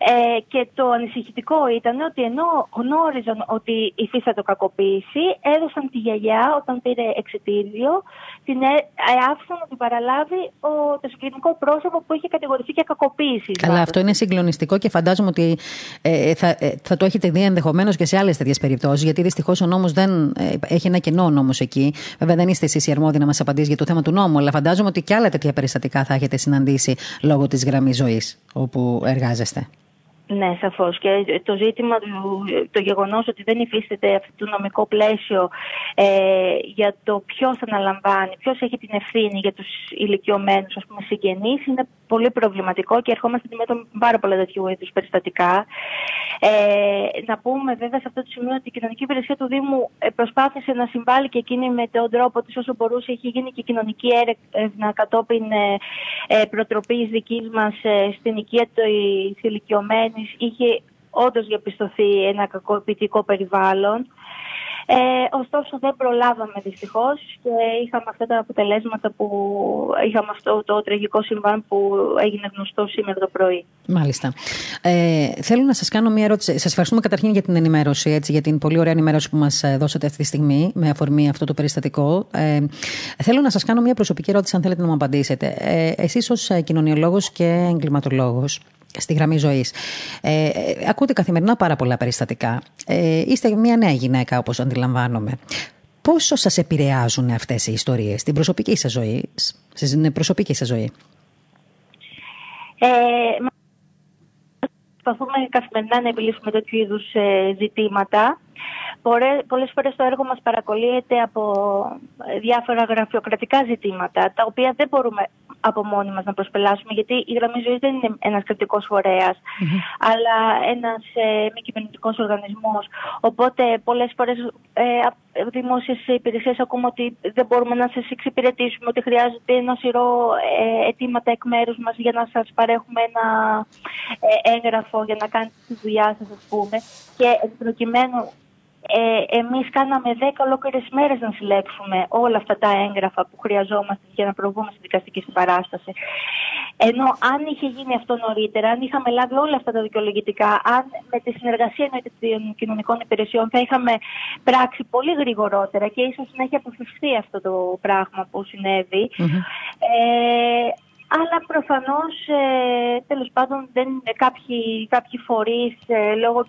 Ε, και το ανησυχητικό ήταν ότι ενώ γνώριζαν ότι υφίσταται κακοποίηση, έδωσαν τη γιαγιά όταν πήρε εξετήριο, την ε, άφησαν να την παραλάβει ο, το συγκεκριτικό πρόσωπο που είχε κατηγορηθεί για κακοποίηση. Καλά, αυτό είναι συγκλονιστικό και φαντάζομαι ότι ε, θα, ε, θα το έχετε δει ενδεχομένως και σε άλλες τέτοιες περιπτώσεις, γιατί δυστυχώς ο νόμος δεν ε, έχει ένα κενό νόμος εκεί. Βέβαια, δεν είστε εσείς οι αρμόδιοι να μας απαντήσει για το θέμα του νόμου, αλλά φαντάζομαι ότι και άλλα τέτοια περιστατικά θα έχετε συναντήσει λόγω της γραμμής ζωής όπου εργάζεστε. Ναι, σαφώς. Και το ζήτημα του, το γεγονός ότι δεν υφίσταται αυτό το νομικό πλαίσιο ε, για το ποιος αναλαμβάνει, ποιος έχει την ευθύνη για τους ηλικιωμένους συγγενείς, είναι πολύ προβληματικό και ερχόμαστε αντιμέτωποι με πάρα πολλά τέτοιου είδους περιστατικά. Ε, να πούμε βέβαια σε αυτό το σημείο ότι η κοινωνική υπηρεσία του Δήμου ε, προσπάθησε να συμβάλλει και εκείνη με τον τρόπο της όσο μπορούσε. Έχει γίνει και κοινωνική έρευνα κατόπιν ε, ε, προτροπής δικής μας ε, στην οικία της ηλικιωμένης είχε όντως διαπιστωθεί ένα κακοποιητικό περιβάλλον. Ε, ωστόσο δεν προλάβαμε δυστυχώς και είχαμε αυτά τα αποτελέσματα που είχαμε αυτό το τραγικό συμβάν που έγινε γνωστό σήμερα το πρωί. Μάλιστα. Ε, θέλω να σας κάνω μια ερώτηση. Σας ευχαριστούμε καταρχήν για την ενημέρωση, έτσι, για την πολύ ωραία ενημέρωση που μας ε, δώσατε αυτή τη στιγμή με αφορμή αυτό το περιστατικό. Ε, θέλω να σας κάνω μια προσωπική ερώτηση αν θέλετε να μου απαντήσετε. Ε, εσείς ως ε, κοινωνιολόγος και εγκληματολόγος, στη γραμμή ζωής. Ε, ακούτε καθημερινά πάρα πολλά περιστατικά. Ε, είστε μια νέα γυναίκα, όπως αντιλαμβάνομαι. Πόσο σας επηρεάζουν αυτές οι ιστορίες στην προσωπική σας ζωή, στην προσωπική σας ζωή; Ε, προσπαθούμε καθημερινά να επιλύσουμε τέτοιου είδους ε, ζητήματα. Πολλές φορές το έργο μας παρακολύεται από διάφορα γραφειοκρατικά ζητήματα, τα οποία δεν μπορούμε από μόνοι μας να προσπελάσουμε, γιατί η γραμμή ζωής δεν είναι ένας κρατικό αλλά ένας ε, μη κυβερνητικός οργανισμός. Οπότε πολλές φορές ε, δημόσιες υπηρεσίες ακούμε ότι δεν μπορούμε να σας εξυπηρετήσουμε, ότι χρειάζεται ένα σειρό ε, αιτήματα εκ μέρους μας για να σας παρέχουμε ένα ε, έγγραφο για να κάνετε τη δουλειά σας, ας πούμε. Και προκειμένου ε, εμείς κάναμε 10 ολόκληρες μέρες να συλλέξουμε όλα αυτά τα έγγραφα που χρειαζόμαστε για να προβούμε στη δικαστική συμπαράσταση. Ενώ αν είχε γίνει αυτό νωρίτερα, αν είχαμε λάβει όλα αυτά τα δικαιολογητικά, αν με τη συνεργασία των κοινωνικών υπηρεσιών θα είχαμε πράξει πολύ γρηγορότερα και ίσως να έχει αποφευθεί αυτό το πράγμα που συνεβη Ε, αλλά προφανώς, ε, τέλος πάντων, δεν, κάποιοι, κάποιοι φορείς, ε, λόγω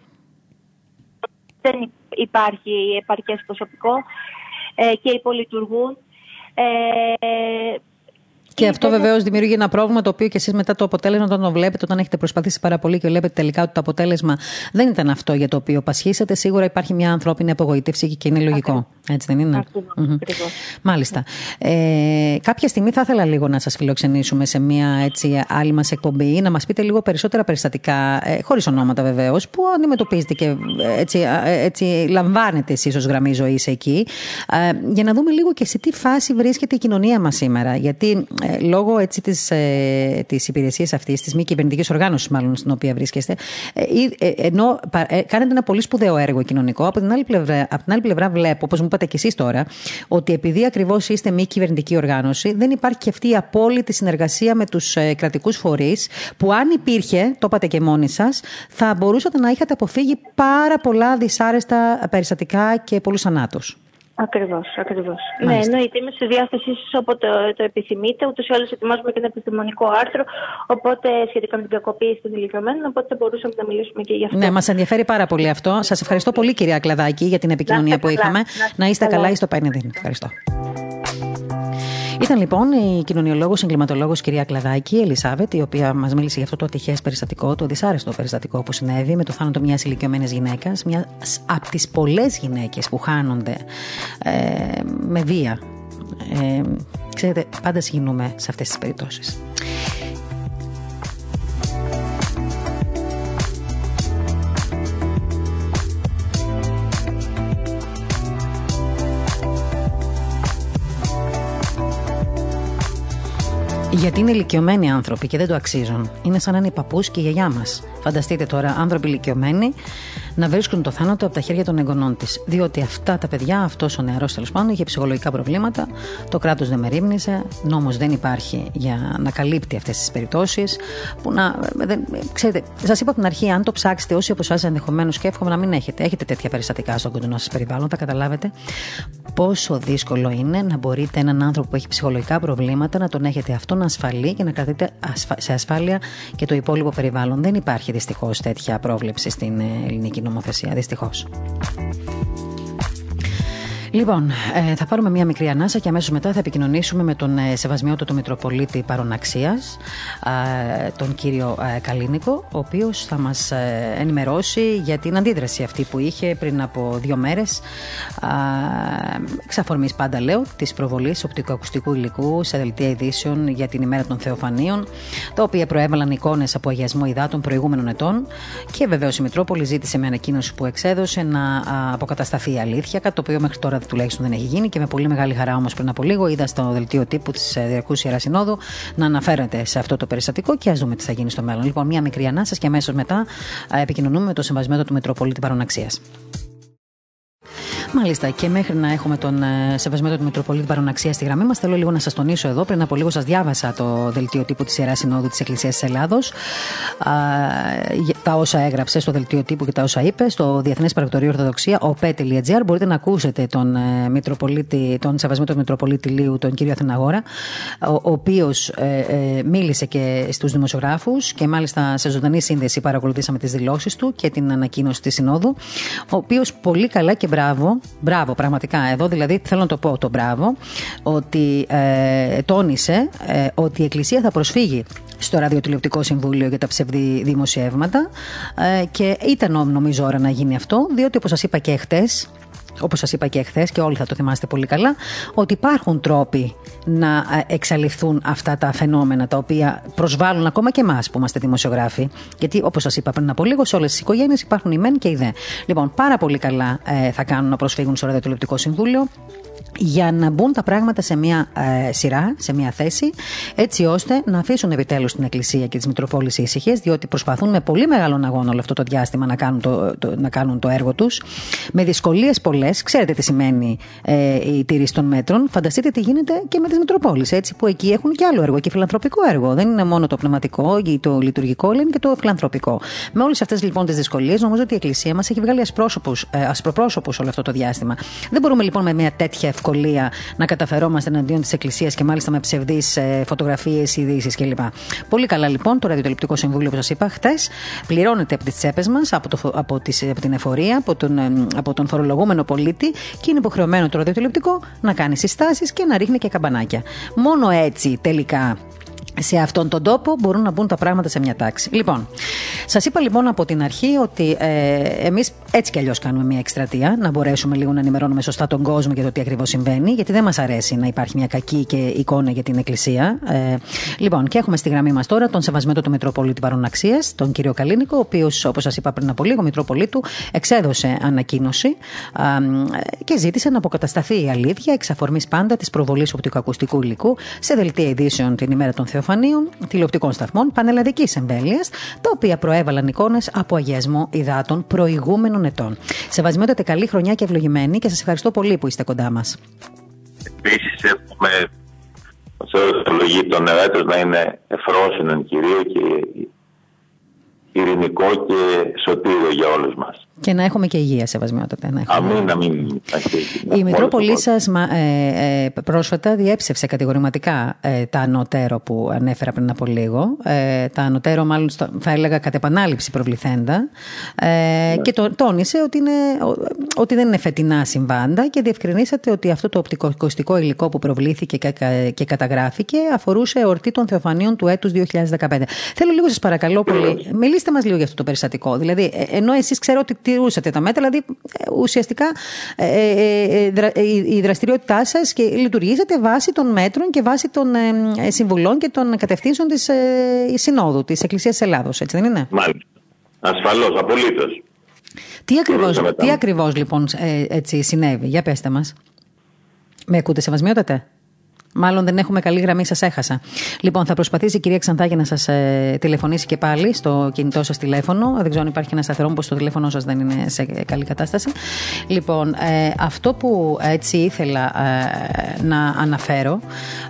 δεν υπάρχει επαρκές προσωπικό ε, και υπολειτουργούν. Ε, και αυτό βεβαίως δημιουργεί ένα πρόβλημα το οποίο και εσείς μετά το αποτέλεσμα, όταν το βλέπετε, όταν έχετε προσπαθήσει πάρα πολύ και βλέπετε τελικά ότι το αποτέλεσμα δεν ήταν αυτό για το οποίο πασχίσατε, σίγουρα υπάρχει μια ανθρώπινη απογοήτευση και είναι λογικό. Έτσι δεν είναι; Μάλιστα. Ε, κάποια στιγμή θα ήθελα λίγο να σας φιλοξενήσουμε σε μια έτσι, άλλη μας εκπομπή, να μας πείτε λίγο περισσότερα περιστατικά, ε, χωρίς ονόματα βεβαίως, που αντιμετωπίζετε και έτσι, ε, έτσι λαμβάνετε εσείς ως γραμμή ζωής εκεί, ε, για να δούμε λίγο και σε τι φάση βρίσκεται η κοινωνία μας σήμερα. Γιατί ε, λόγω έτσι της, ε, της υπηρεσίας αυτής, της μη κυβερνητικής οργάνωσης μάλλον στην οποία βρίσκεστε, ε, ε, ενώ ε, κάνετε ένα πολύ σπουδαίο έργο κοινωνικό, από την άλλη πλευρά, από την άλλη πλευρά βλέπω, όπως μου είπατε και εσείς τώρα, ότι επειδή ακριβώς είστε μη κυβερνητική οργάνωση, δεν υπάρχει και αυτή η απόλυτη συνεργασία με τους ε, κρατικούς φορείς, που αν υπήρχε, το είπατε και μόνοι σας, θα μπορούσατε να είχατε αποφύγει πάρα πολλά δυσάρεστα περιστατικά και πολλούς θανάτους. Ακριβώς, ακριβώς. Ναι, εννοείται. Είμαι στη διάθεσή σας όποτε το επιθυμείτε. Ούτως ή άλλως ετοιμάζουμε και ένα επιστημονικό άρθρο οπότε, σχετικά με την κακοποίηση των ηλικιωμένων. Οπότε θα μπορούσαμε να μιλήσουμε και γι' αυτό. Ναι, μας ενδιαφέρει πάρα πολύ αυτό. Σας ευχαριστώ πολύ, κυρία Κλαδάκη, για την επικοινωνία που είχαμε. Να, είστε καλά, είστε στο Ευχαριστώ. Ήταν λοιπόν η κοινωνιολόγος, εγκληματολόγος κυρία Κλαδάκη, Ελισάβετ, η οποία μας μίλησε για αυτό το ατυχές περιστατικό, το δυσάρεστο περιστατικό που συνέβη με το θάνατο μιας ηλικιωμένης γυναίκας, μιας από τις πολλές γυναίκες που χάνονται ε, με βία. Ε, ξέρετε, πάντα συγκινούμε σε αυτές τις περιπτώσεις. Γιατί είναι ηλικιωμένοι άνθρωποι και δεν το αξίζουν. Είναι σαν να είναι οι παππούς και η γιαγιά μας. Φανταστείτε τώρα, άνθρωποι ηλικιωμένοι να βρίσκουν το θάνατο από τα χέρια των εγγονών της. Διότι αυτά τα παιδιά, αυτός ο νεαρός τέλος πάντων, είχε ψυχολογικά προβλήματα, το κράτος δεν μερίμνησε, νόμος δεν υπάρχει για να καλύπτει αυτές τις περιπτώσεις. Που να. Δεν, ξέρετε, σας είπα από την αρχή, αν το ψάξετε, όσοι από εσάς ενδεχομένως και εύχομαι να μην έχετε, έχετε τέτοια περιστατικά στο κοντινό σας περιβάλλον, θα καταλάβετε πόσο δύσκολο είναι να μπορείτε έναν άνθρωπο που έχει ψυχολογικά προβλήματα να τον έχετε αυτόν ασφαλή και να κρατείτε σε ασφάλεια και το υπόλοιπο περιβάλλον. Δεν υπάρχει δυστυχώς τέτοια πρόβλεψη στην ελληνική νομοθεσία. Δυστυχώς. Λοιπόν, ε, θα πάρουμε μία μικρή ανάσα και αμέσως μετά θα επικοινωνήσουμε με τον ε, Σεβασμιότατο Μητροπολίτη Παροναξίας, ε, τον κύριο ε, Καλίνικο, ο οποίος θα μας ε, ενημερώσει για την αντίδραση αυτή που είχε πριν από δύο μέρες. Εξαφορμή πάντα λέω της προβολής οπτικοακουστικού υλικού σε δελτία ειδήσεων για την ημέρα των Θεοφανίων, τα οποία προέβαλαν εικόνες από αγιασμό υδάτων προηγούμενων ετών. Και βεβαίως η Μητρόπολη ζήτησε με ανακοίνωση που εξέδωσε να αποκατασταθεί η αλήθεια, κάτι το οποίο μέχρι τώρα τουλάχιστον δεν έχει γίνει και με πολύ μεγάλη χαρά όμως πριν από λίγο είδα στο δελτίο τύπου της ε, Διαρκού Ιεράς Συνόδου να αναφέρεται σε αυτό το περιστατικό και ας δούμε τι θα γίνει στο μέλλον. Λοιπόν, μία μικρή ανάσα και αμέσως μετά ε, επικοινωνούμε με το Συμβασμένο του Μητροπολίτη Παροναξίας. Μάλιστα, και μέχρι να έχουμε τον ε, σεβασμένο του Μητροπολίτη Παροναξία στη γραμμή μας, θέλω λίγο να σας τονίσω εδώ. Πριν από λίγο σας διάβασα το δελτίο τύπου της Ιεράς Συνόδου της Εκκλησίας της Ελλάδος. Τα όσα έγραψε στο δελτίο τύπου και τα όσα είπε στο Διεθνές Παρακτορείο Ορθοδοξία, ο pet.gr. Μπορείτε να ακούσετε τον, ε, Μητροπολίτη, τον σεβασμένο του Μητροπολίτη Λίου, τον κύριο Αθηναγόρα, ο, ο οποίος ε, ε, μίλησε και στους δημοσιογράφους και μάλιστα σε ζωντανή σύνδεση παρακολουθήσαμε τις δηλώσεις του και την ανακοίνωση της Συνόδου. Ο οποίος πολύ καλά και μπράβο Μπράβο, πραγματικά. Εδώ δηλαδή θέλω να το πω το μπράβο, ότι ε, τόνισε ε, ότι η Εκκλησία θα προσφύγει στο Ραδιοτηλεοπτικό Συμβούλιο για τα ψευδή δημοσιεύματα ε, και ήταν νομίζω ώρα να γίνει αυτό, διότι όπως σας είπα και χτες, όπως σας είπα και εχθές, και όλοι θα το θυμάστε πολύ καλά, ότι υπάρχουν τρόποι να ε, εξαλειφθούν αυτά τα φαινόμενα τα οποία προσβάλλουν ακόμα και εμάς που είμαστε δημοσιογράφοι. Γιατί, όπως σας είπα πριν από λίγο, σε όλες τις οικογένειες υπάρχουν οι μεν και οι δε. Λοιπόν, πάρα πολύ καλά ε, θα κάνουν να προσφύγουν στο Ραδιοτηλεπτικό Συμβούλιο για να μπουν τα πράγματα σε μια ε, σειρά, σε μια θέση, έτσι ώστε να αφήσουν επιτέλους την Εκκλησία και τις Μητροπόλεις ήσυχε, διότι προσπαθούν με πολύ μεγάλο αγώνα όλο αυτό το διάστημα να κάνουν το, να κάνουν το έργο τους, με δυσκολίες πολλές. Ξέρετε τι σημαίνει ε, η τήρηση των μέτρων. Φανταστείτε τι γίνεται και με τις Μητροπόλεις, έτσι, που εκεί έχουν και άλλο έργο, και φιλανθρωπικό έργο. Δεν είναι μόνο το πνευματικό ή το λειτουργικό, αλλά είναι και το φιλανθρωπικό. Με όλες αυτές λοιπόν τις δυσκολίες, νομίζω ότι η Εκκλησία μας έχει βγάλει ε, ασπροπρόσωπους όλο αυτό το διάστημα. Δεν μπορούμε λοιπόν με μια τέτοια ευκολία να καταφερόμαστε εναντίον της Εκκλησίας και μάλιστα με ψευδείς ε, φωτογραφίες, ειδήσεις κλπ. Πολύ καλά λοιπόν το Ραδιοτελεπτικό Συμβούλιο, όπως σας είπα χθε, πληρώνεται από τις τσέπες μας, από, το, από, τις, από την εφορία, από τον, ε, από τον φορολογούμενο πολίτη και είναι υποχρεωμένο το ραδιοτηλεπτικό να κάνει συστάσεις και να ρίχνει και καμπανάκια. Μόνο έτσι τελικά σε αυτόν τον τόπο μπορούν να μπουν τα πράγματα σε μια τάξη. Λοιπόν, σας είπα λοιπόν από την αρχή ότι ε, εμείς έτσι κι αλλιώς κάνουμε μια εκστρατεία, να μπορέσουμε λίγο να ενημερώνουμε σωστά τον κόσμο για το τι ακριβώς συμβαίνει, γιατί δεν μας αρέσει να υπάρχει μια κακή και εικόνα για την Εκκλησία. Ε, λοιπόν, και έχουμε στη γραμμή μας τώρα τον σεβασμένο του Μητροπολίτη Παροναξία, τον κύριο Καλίνικο, ο οποίος, όπως σας είπα πριν από λίγο, Μητροπολίτου εξέδωσε ανακοίνωση και ζήτησε να αποκατασταθεί η αλήθεια εξ αφορμή πάντα της προβολής οπτικοακουστικού υλικού σε δελτία ειδήσεων την ημέρα των Θεοφανίων, τηλεοπτικών σταθμών πανελλαδικής εμβέλειας, τα οποία προέβαλαν εικόνες από αγιασμό υδάτων προηγούμενων ετών. Σεβασμιότατε καλή χρονιά και ευλογημένη και σας ευχαριστώ πολύ που είστε κοντά μας. Επίσης, έχουμε ω ευλογή των νευράτων να είναι εφρόσινον κυρίω και ειρηνικό και σωτήριο για όλους μας. Και να έχουμε και υγεία, σεβασμιότατα. Να έχουμε. Αμήν, αμήν. Η Μητρόπολη σας ε, ε, πρόσφατα διέψευσε κατηγορηματικά ε, τα ανωτέρω που ανέφερα πριν από λίγο. Ε, τα ανωτέρω, μάλλον θα έλεγα κατ' επανάληψη προβληθέντα. Ε, ναι. Και το, τόνισε ότι, είναι, ότι δεν είναι φετινά συμβάντα και διευκρινίσατε ότι αυτό το οπτικοακουστικό υλικό που προβλήθηκε και, και καταγράφηκε αφορούσε εορτή των Θεοφανίων του έτους 2015. Θέλω λίγο, σας παρακαλώ πολύ, μιλήστε μας λίγο για αυτό το περιστατικό. Δηλαδή, ε, ενώ εσείς ξέρω ότι τηρούσατε τα μέτρα, δηλαδή ε, ουσιαστικά ε, ε, η δραστηριότητά σας και λειτουργήσατε βάσει των μέτρων και βάσει των συμβουλών και των κατευθύνσεων της Συνόδου της Εκκλησίας της Ελλάδος, έτσι δεν είναι; Μάλιστα. Ασφαλώς, απολύτως. Τι ακριβώς, τι ακριβώς λοιπόν έτσι συνέβη, για πέστε μας. Με ακούτε σεβασμιότατε; Μάλλον δεν έχουμε καλή γραμμή, σας έχασα. Λοιπόν, θα προσπαθήσει η κυρία Ξανθάκη να σας ε, τηλεφωνήσει και πάλι στο κινητό σας τηλέφωνο. Δεν ξέρω αν υπάρχει ένα σταθερό, που το τηλέφωνο σας δεν είναι σε καλή κατάσταση. Λοιπόν, ε, αυτό που έτσι ήθελα ε, να αναφέρω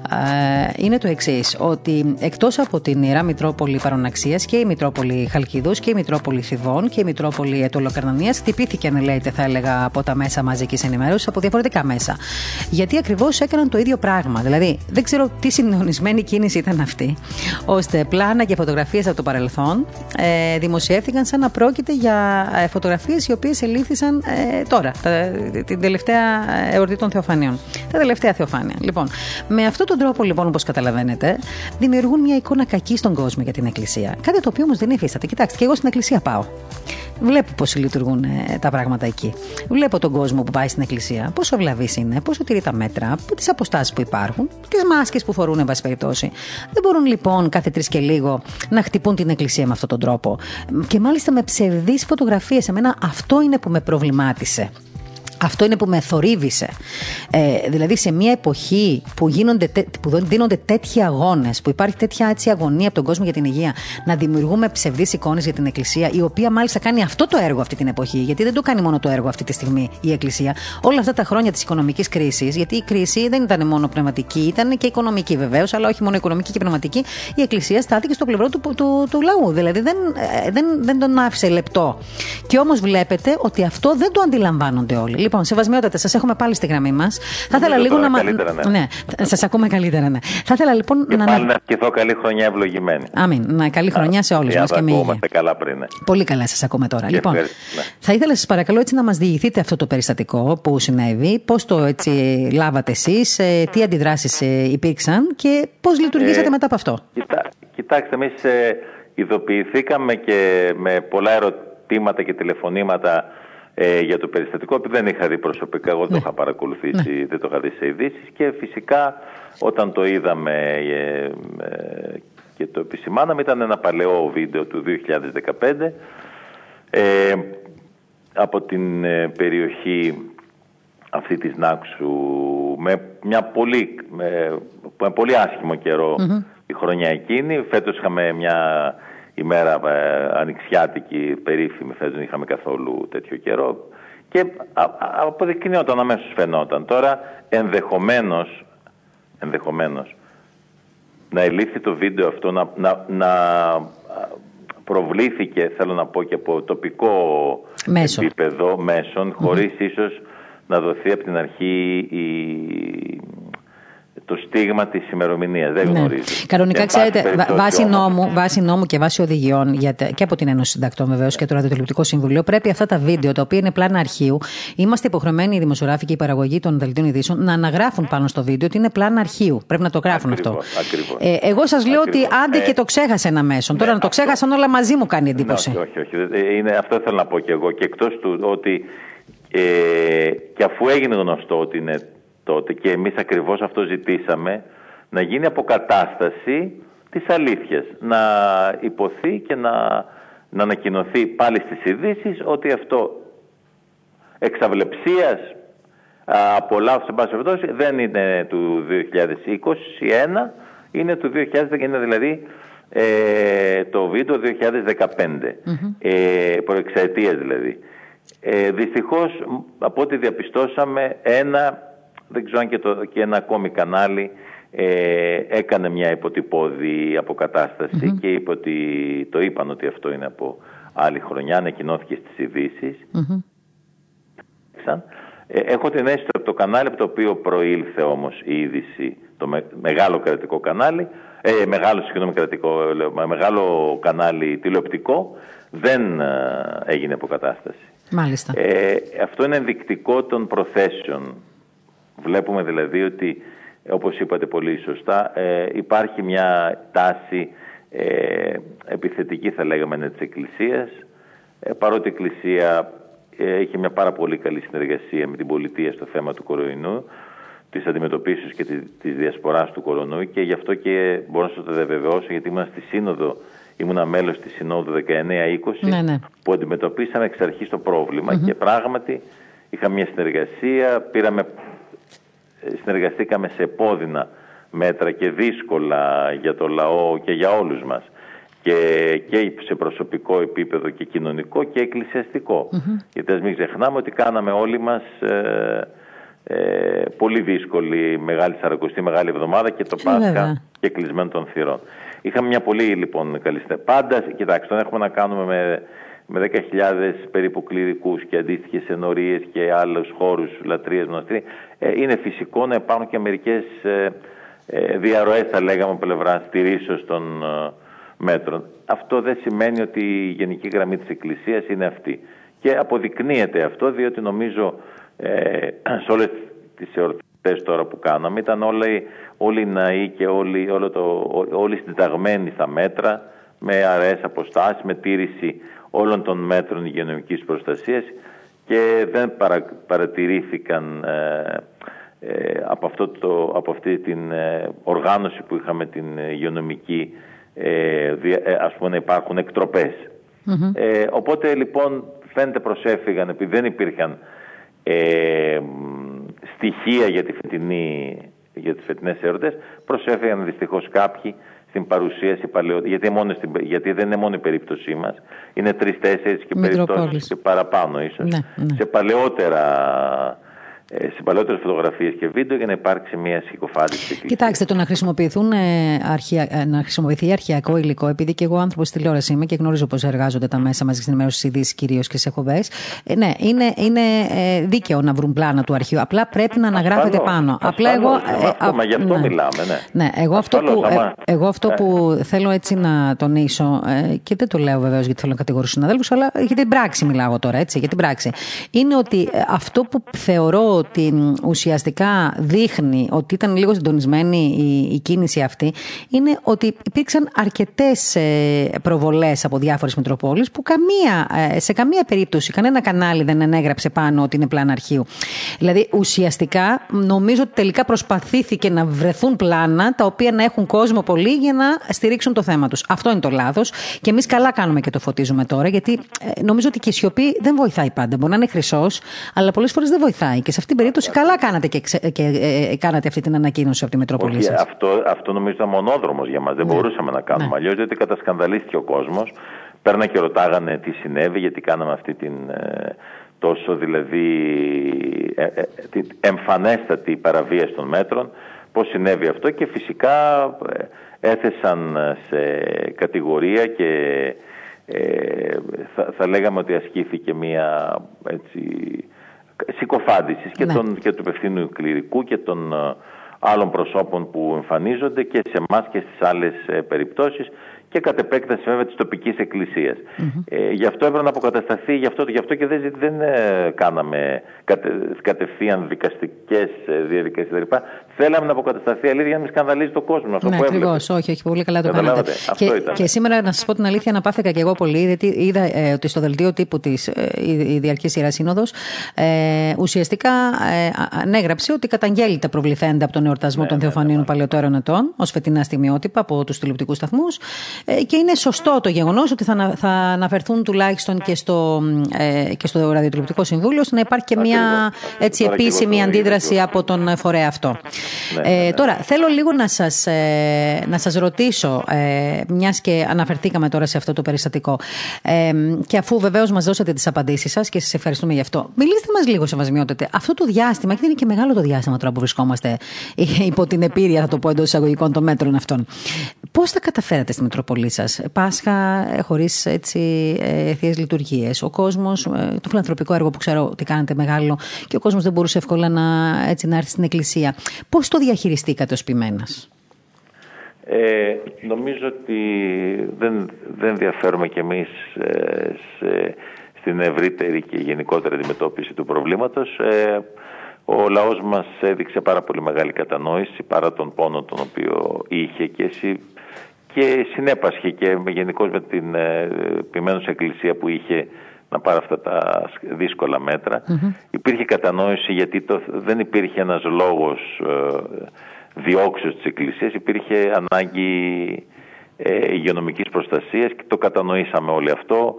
ε, είναι το εξής. Ότι εκτός από την Ιερά Μητρόπολη Παροναξίας και η Μητρόπολη Χαλκιδούς και η Μητρόπολη Θηβών και η Μητρόπολη Ετωλοκαρνανίας χτυπήθηκαν, λέτε, θα έλεγα, από τα μέσα μαζικής ενημέρωσης, από διαφορετικά μέσα. Γιατί ακριβώς έκαναν το ίδιο πράγμα. Δηλαδή, δεν ξέρω τι συντονισμένη κίνηση ήταν αυτή, ώστε πλάνα και φωτογραφίες από το παρελθόν ε, δημοσιεύθηκαν σαν να πρόκειται για ε, φωτογραφίες οι οποίες ελήφθησαν ε, τώρα, τα, την τελευταία εορτή των Θεοφανίων. Τα τελευταία Θεοφάνεια. Λοιπόν, με αυτόν τον τρόπο, λοιπόν, όπως καταλαβαίνετε, δημιουργούν μια εικόνα κακή στον κόσμο για την Εκκλησία. Κάτι το οποίο όμως δεν υφίσταται. Κοιτάξτε, και εγώ στην Εκκλησία πάω. Βλέπω πώς λειτουργούν ε, τα πράγματα εκεί. Βλέπω τον κόσμο που πάει στην εκκλησία, πόσο βλαβής είναι, πόσο τηρεί τα μέτρα, τις αποστάσεις που υπάρχουν, τις μάσκες που φορούν, εν πάση περιπτώσει. Δεν μπορούν λοιπόν κάθε τρεις και λίγο να χτυπούν την εκκλησία με αυτόν τον τρόπο. Και μάλιστα με ψευδείς φωτογραφίες. Εμένα αυτό είναι που με προβλημάτισε. Αυτό είναι που με θορύβησε. Ε, δηλαδή, σε μια εποχή που, γίνονται, που δίνονται τέτοιοι αγώνες, που υπάρχει τέτοια έτσι αγωνία από τον κόσμο για την υγεία, να δημιουργούμε ψευδείς εικόνες για την Εκκλησία, η οποία μάλιστα κάνει αυτό το έργο αυτή την εποχή, γιατί δεν το κάνει μόνο το έργο αυτή τη στιγμή η Εκκλησία. Όλα αυτά τα χρόνια της οικονομικής κρίσης, γιατί η κρίση δεν ήταν μόνο πνευματική, ήταν και οικονομική βεβαίως, αλλά όχι μόνο οικονομική και πνευματική, η Εκκλησία στάθηκε στο πλευρό του, του, του, του λαού. Δηλαδή, δεν, ε, δεν, δεν τον άφησε λεπτό. Και όμως βλέπετε ότι αυτό δεν το αντιλαμβάνονται όλοι. Λοιπόν, σεβασμιότατε, σας έχουμε πάλι στη γραμμή μας. Θα ήθελα λίγο να. Καλύτερα, ναι. ναι σας ακούμε καλύτερα, ναι. Θα ήθελα λοιπόν και να. Πάλι να ευχηθώ καλή χρονιά ευλογημένη. Αμήν. Να, καλή χρονιά σε όλους μας και με καλά πριν. Ναι. Πολύ καλά σας ακούμε τώρα. Και λοιπόν, ναι. θα ήθελα σας παρακαλώ έτσι να μας διηγηθείτε αυτό το περιστατικό που συνέβη, πώς το έτσι λάβατε εσείς, ε, τι αντιδράσεις ε, υπήρξαν και πώς λειτουργήσατε ε, μετά από αυτό. Κοιτά, κοιτάξτε, εμείς ε, ειδοποιηθήκαμε και με πολλά ερωτήματα και τηλεφωνήματα ε, για το περιστατικό που δεν είχα δει προσωπικά, εγώ το ναι. είχα παρακολουθήσει, ναι. δεν το είχα δει σε ειδήσεις και φυσικά όταν το είδαμε ε, ε, και το επισημάναμε ήταν ένα παλαιό βίντεο του 2015 ε, από την περιοχή αυτή της Νάξου με μια πολύ, με, με πολύ άσχημο η χρονιά εκείνη. Φέτος είχαμε μια ημέρα ε, ανοιξιάτικη, περίφημη, δεν είχαμε καθόλου τέτοιο καιρό. Και αποδεικνύονταν αμέσως φαινόταν. Τώρα ενδεχομένως, ενδεχομένως να ελήφθη το βίντεο αυτό, να, να, να προβλήθηκε, θέλω να πω και από τοπικό Μέσο. επίπεδο μέσων, χωρίς ίσως να δοθεί από την αρχή η, το στίγμα της ημερομηνίας. Δεν ναι. γνωρίζω. Κανονικά, ξέρετε, βάσει νόμου, βάσει νόμου και βάσει οδηγιών και από την Ένωση Συντακτών βεβαίως και το Ραδιοτηλεοπτικό Συμβουλίο, πρέπει αυτά τα βίντεο, τα οποία είναι πλάνα αρχείου, είμαστε υποχρεωμένοι οι δημοσιογράφοι και η παραγωγή των δελτίων ειδήσεων να αναγράφουν πάνω στο βίντεο ότι είναι πλάνα αρχείου. Πρέπει να το γράφουν αυτό. Ε, εγώ σας λέω ότι άντε και το ξέχασε ένα μέσο. Τώρα ναι, να το ξέχασαν όλα μαζί μου κάνει εντύπωση. Ναι, όχι, όχι. όχι. Είναι, αυτό θέλω να πω και εγώ. Και εκτός του ότι ε, και αφού έγινε γνωστό ότι είναι τότε και εμείς ακριβώς αυτό ζητήσαμε να γίνει αποκατάσταση της αλήθειας. Να υποθεί και να, να ανακοινωθεί πάλι στις ειδήσεις ότι αυτό εξαβλεψίας από λάθος σε πάση δεν είναι του 2021, είναι του 2010, είναι δηλαδή ε, το βίντεο 2015, mm-hmm. ε, προεξαετίας δηλαδή. Ε, δυστυχώς από ό,τι διαπιστώσαμε ένα δεν ξέρω αν και, το, και ένα ακόμη κανάλι ε, έκανε μια υποτυπώδη και είπε ότι, το είπαν ότι αυτό είναι από άλλη χρονιά, ανακοινώθηκε στις ειδήσει. Ε, έχω την αίσθηση ότι το κανάλι από το οποίο προήλθε όμως η είδηση, το μεγάλο κρατικό κανάλι, ε, μεγάλο, συγγνώμη, κρατικό, μεγάλο κανάλι τηλεοπτικό, δεν ε, έγινε αποκατάσταση. Μάλιστα. Ε, αυτό είναι ενδεικτικό των προθέσεων Βλέπουμε δηλαδή ότι, όπως είπατε πολύ σωστά, ε, υπάρχει μια τάση ε, επιθετική θα λέγαμε της Εκκλησίας, ε, παρότι η Εκκλησία ε, έχει μια πάρα πολύ καλή συνεργασία με την πολιτεία στο θέμα του κορονοϊού, της αντιμετωπίσεως και της, της διασποράς του κορονοϊού και γι' αυτό και μπορώ να σας το διαβεβαιώσω γιατί ήμουν στη Σύνοδο Ήμουνα μέλος της Συνόδου 19-20 ναι, ναι. που αντιμετωπίσαμε εξ αρχής το προβλημα και πράγματι είχαμε μια συνεργασία, πήραμε συνεργαστήκαμε σε πόδινα μέτρα και δύσκολα για το λαό και για όλους μας και, και σε προσωπικό επίπεδο και κοινωνικό και εκκλησιαστικό. Γιατί ας μην ξεχνάμε ότι κάναμε όλοι μας ε, ε, πολύ δύσκολη Μεγάλη Σαρακοστή, Μεγάλη Εβδομάδα και το Πάσχα και κλεισμένο των θυρών. Είχαμε μια πολύ λοιπόν καλή Πάντα, κοιτάξτε, έχουμε να κάνουμε με με 10.000 περίπου κληρικούς και αντίστοιχες ενορίες και άλλους χώρους λατρείας μοναστήρια, ε, είναι φυσικό να υπάρχουν και μερικές ε, ε, διαρροές θα λέγαμε πλευρά στηρίσεως των ε, μέτρων. Αυτό δεν σημαίνει ότι η γενική γραμμή της Εκκλησίας είναι αυτή. Και αποδεικνύεται αυτό διότι νομίζω ε, [clears throat] σε όλες τις εορτές τώρα που κάναμε ήταν όλοι, όλοι οι ναοί και όλοι, όλο το, όλοι συνταγμένοι στα μέτρα με αραιές αποστάσεις, με τήρηση όλων των μέτρων υγειονομικής προστασίας και δεν παρατηρήθηκαν ε, ε, από, αυτό το, από αυτή την ε, οργάνωση που είχαμε την υγειονομική ε, ας πούμε να υπάρχουν οπότε λοιπόν φαίνεται προσέφηγαν επειδή δεν υπήρχαν στοιχεία για, τη φετινή, για τις φετινές εορτές προσέφηγαν δυστυχώς κάποιοι στην παρουσίαση παλαιότερα, γιατί, γιατί δεν είναι μόνο η περίπτωσή μας, είναι τρεις-τέσσερις και περιπτώσεις και παραπάνω ίσως, ναι, ναι. σε παλαιότερα ε, σε παλαιότερες φωτογραφίες και βίντεο για να υπάρξει μια συκοφάντηση. Κοιτάξτε, το να, χρησιμοποιηθούν, ε, αρχια, ε, να χρησιμοποιηθεί αρχαιακό υλικό, επειδή και εγώ άνθρωπος τη τηλεόραση είμαι και γνωρίζω πώς εργάζονται τα μέσα μαζί στην ενημέρωσης τη ειδήσεις κυρίως και σε εκπομπές. Ε, ναι, είναι, είναι δίκαιο να βρουν πλάνα του αρχείου. Απλά πρέπει να αναγράφεται πάνω. Απλά εγώ. Ε, μα γι' αυτό ναι. μιλάμε, ναι. ναι εγώ αυτό, που, εγώ αυτό που θέλω έτσι να τονίσω, και δεν το λέω βεβαίως γιατί θέλω να κατηγορήσω συναδέλφους, αλλά για την πράξη μιλάω τώρα, έτσι, για την πράξη. Είναι ότι αυτό που θεωρώ ότι ουσιαστικά δείχνει ότι ήταν λίγο συντονισμένη η, η κίνηση αυτή είναι ότι υπήρξαν αρκετές ε, προβολές από διάφορες Μητροπόλεις που καμία, ε, σε καμία περίπτωση κανένα κανάλι δεν ενέγραψε πάνω ότι είναι πλάνα αρχείου. Δηλαδή ουσιαστικά νομίζω ότι τελικά προσπαθήθηκε να βρεθούν πλάνα τα οποία να έχουν κόσμο πολύ για να στηρίξουν το θέμα τους. Αυτό είναι το λάθος. Και εμείς καλά κάνουμε και το φωτίζουμε τώρα, γιατί ε, νομίζω ότι και η σιωπή δεν βοηθάει πάντα. Μπορεί να είναι χρυσός, αλλά πολλές φορές δεν βοηθάει. Και σε αυτή την περίπτωση καλά κάνατε και, και ε, κάνατε αυτή την ανακοίνωση από τη Μητρόπολη σας. Αυτό, αυτό νομίζω ήταν μονόδρομος για μας. Δεν ναι. μπορούσαμε να κάνουμε ναι. αλλιώς, γιατί κατασκανδαλίστηκε ο κόσμος. Παίρνα και ρωτάγανε τι συνέβη, γιατί κάναμε αυτή την ε, τόσο δηλαδή ε, ε, την εμφανέστατη παραβίαση των μέτρων. Πώς συνέβη αυτό και φυσικά έθεσαν σε κατηγορία και θα, θα λέγαμε ότι ασκήθηκε μια έτσι, συκοφάντησης και, ναι. και του υπευθύνου κληρικού και των ε, άλλων προσώπων που εμφανίζονται και σε εμάς και στις άλλες ε, περιπτώσεις και κατ' επέκταση βέβαια της τοπικής εκκλησίας. Mm-hmm. Ε, γι' αυτό έπρεπε να αποκατασταθεί, γι' αυτό, γι αυτό και δεν, δεν ε, κάναμε κατε, κατευθείαν δικαστικές ε, διαδικασίες κλπ. Θέλαμε να αποκατασταθεί αλήθεια για να μην σκανδαλίζει το κόσμο. Αυτό ναι, ακριβώς. Όχι, όχι, πολύ καλά το κάνατε. Και, και σήμερα, να σας πω την αλήθεια, αναπάθηκα και εγώ πολύ, γιατί είδα ε, ότι στο δελτίο τύπου της ε, η, η Διαρκή Σειρά Σύνοδος ε, ουσιαστικά ε, ανέγραψε ότι καταγγέλει τα προβληθέντα από τον εορτασμό ναι, των ναι, Θεοφανίων ναι, Παλαιότερων Ετών ως φετινά στιγμιότυπα από τους τηλεοπτικούς σταθμούς. Ε, και είναι σωστό το γεγονός ότι θα, θα αναφερθούν τουλάχιστον και στο, ε, και στο Ραδιοτηλεοπτικό Συμβούλιο ώστε να υπάρχει και μια έτσι, επίσημη αντίδραση από τον φορέα αυτό. Ναι, ναι, ε, ναι. τώρα, θέλω λίγο να σας, ε, να σας ρωτήσω, ε, μιας και αναφερθήκαμε τώρα σε αυτό το περιστατικό ε, και αφού βεβαίως μας δώσατε τις απαντήσεις σας και σας ευχαριστούμε γι' αυτό, μιλήστε μας λίγο σε βασμιότητε. Αυτό το διάστημα, και είναι και μεγάλο το διάστημα τώρα που βρισκόμαστε [laughs] υπό την επίρρεια, θα το πω εντός εισαγωγικών των μέτρων αυτών. Πώς τα καταφέρατε στη Μητροπολή πολύ σας. Πάσχα ε, χωρίς ε, θείες λειτουργίες; Ο κόσμος, ε, το φιλανθρωπικό έργο που ξέρω ότι κάνετε μεγάλο και ο κόσμος δεν μπορούσε εύκολα να, έτσι, να έρθει στην εκκλησία. Πώς το διαχειριστήκατε ως ποιμένα. Ε, νομίζω ότι δεν, δεν διαφέρουμε κι εμείς στην ευρύτερη και γενικότερη αντιμετώπιση του προβλήματος. Ε, ο λαός μας έδειξε πάρα πολύ μεγάλη κατανόηση παρά τον πόνο τον οποίο είχε και εσύ και συνέπασχε και γενικώς με την ε, εκκλησία που είχε να πάρει αυτά τα δύσκολα Υπήρχε κατανόηση γιατί το, δεν υπήρχε ένας λόγος ε, διώξεως της εκκλησίας, υπήρχε ανάγκη ε, υγειονομικής προστασίας και το κατανοήσαμε όλοι αυτό.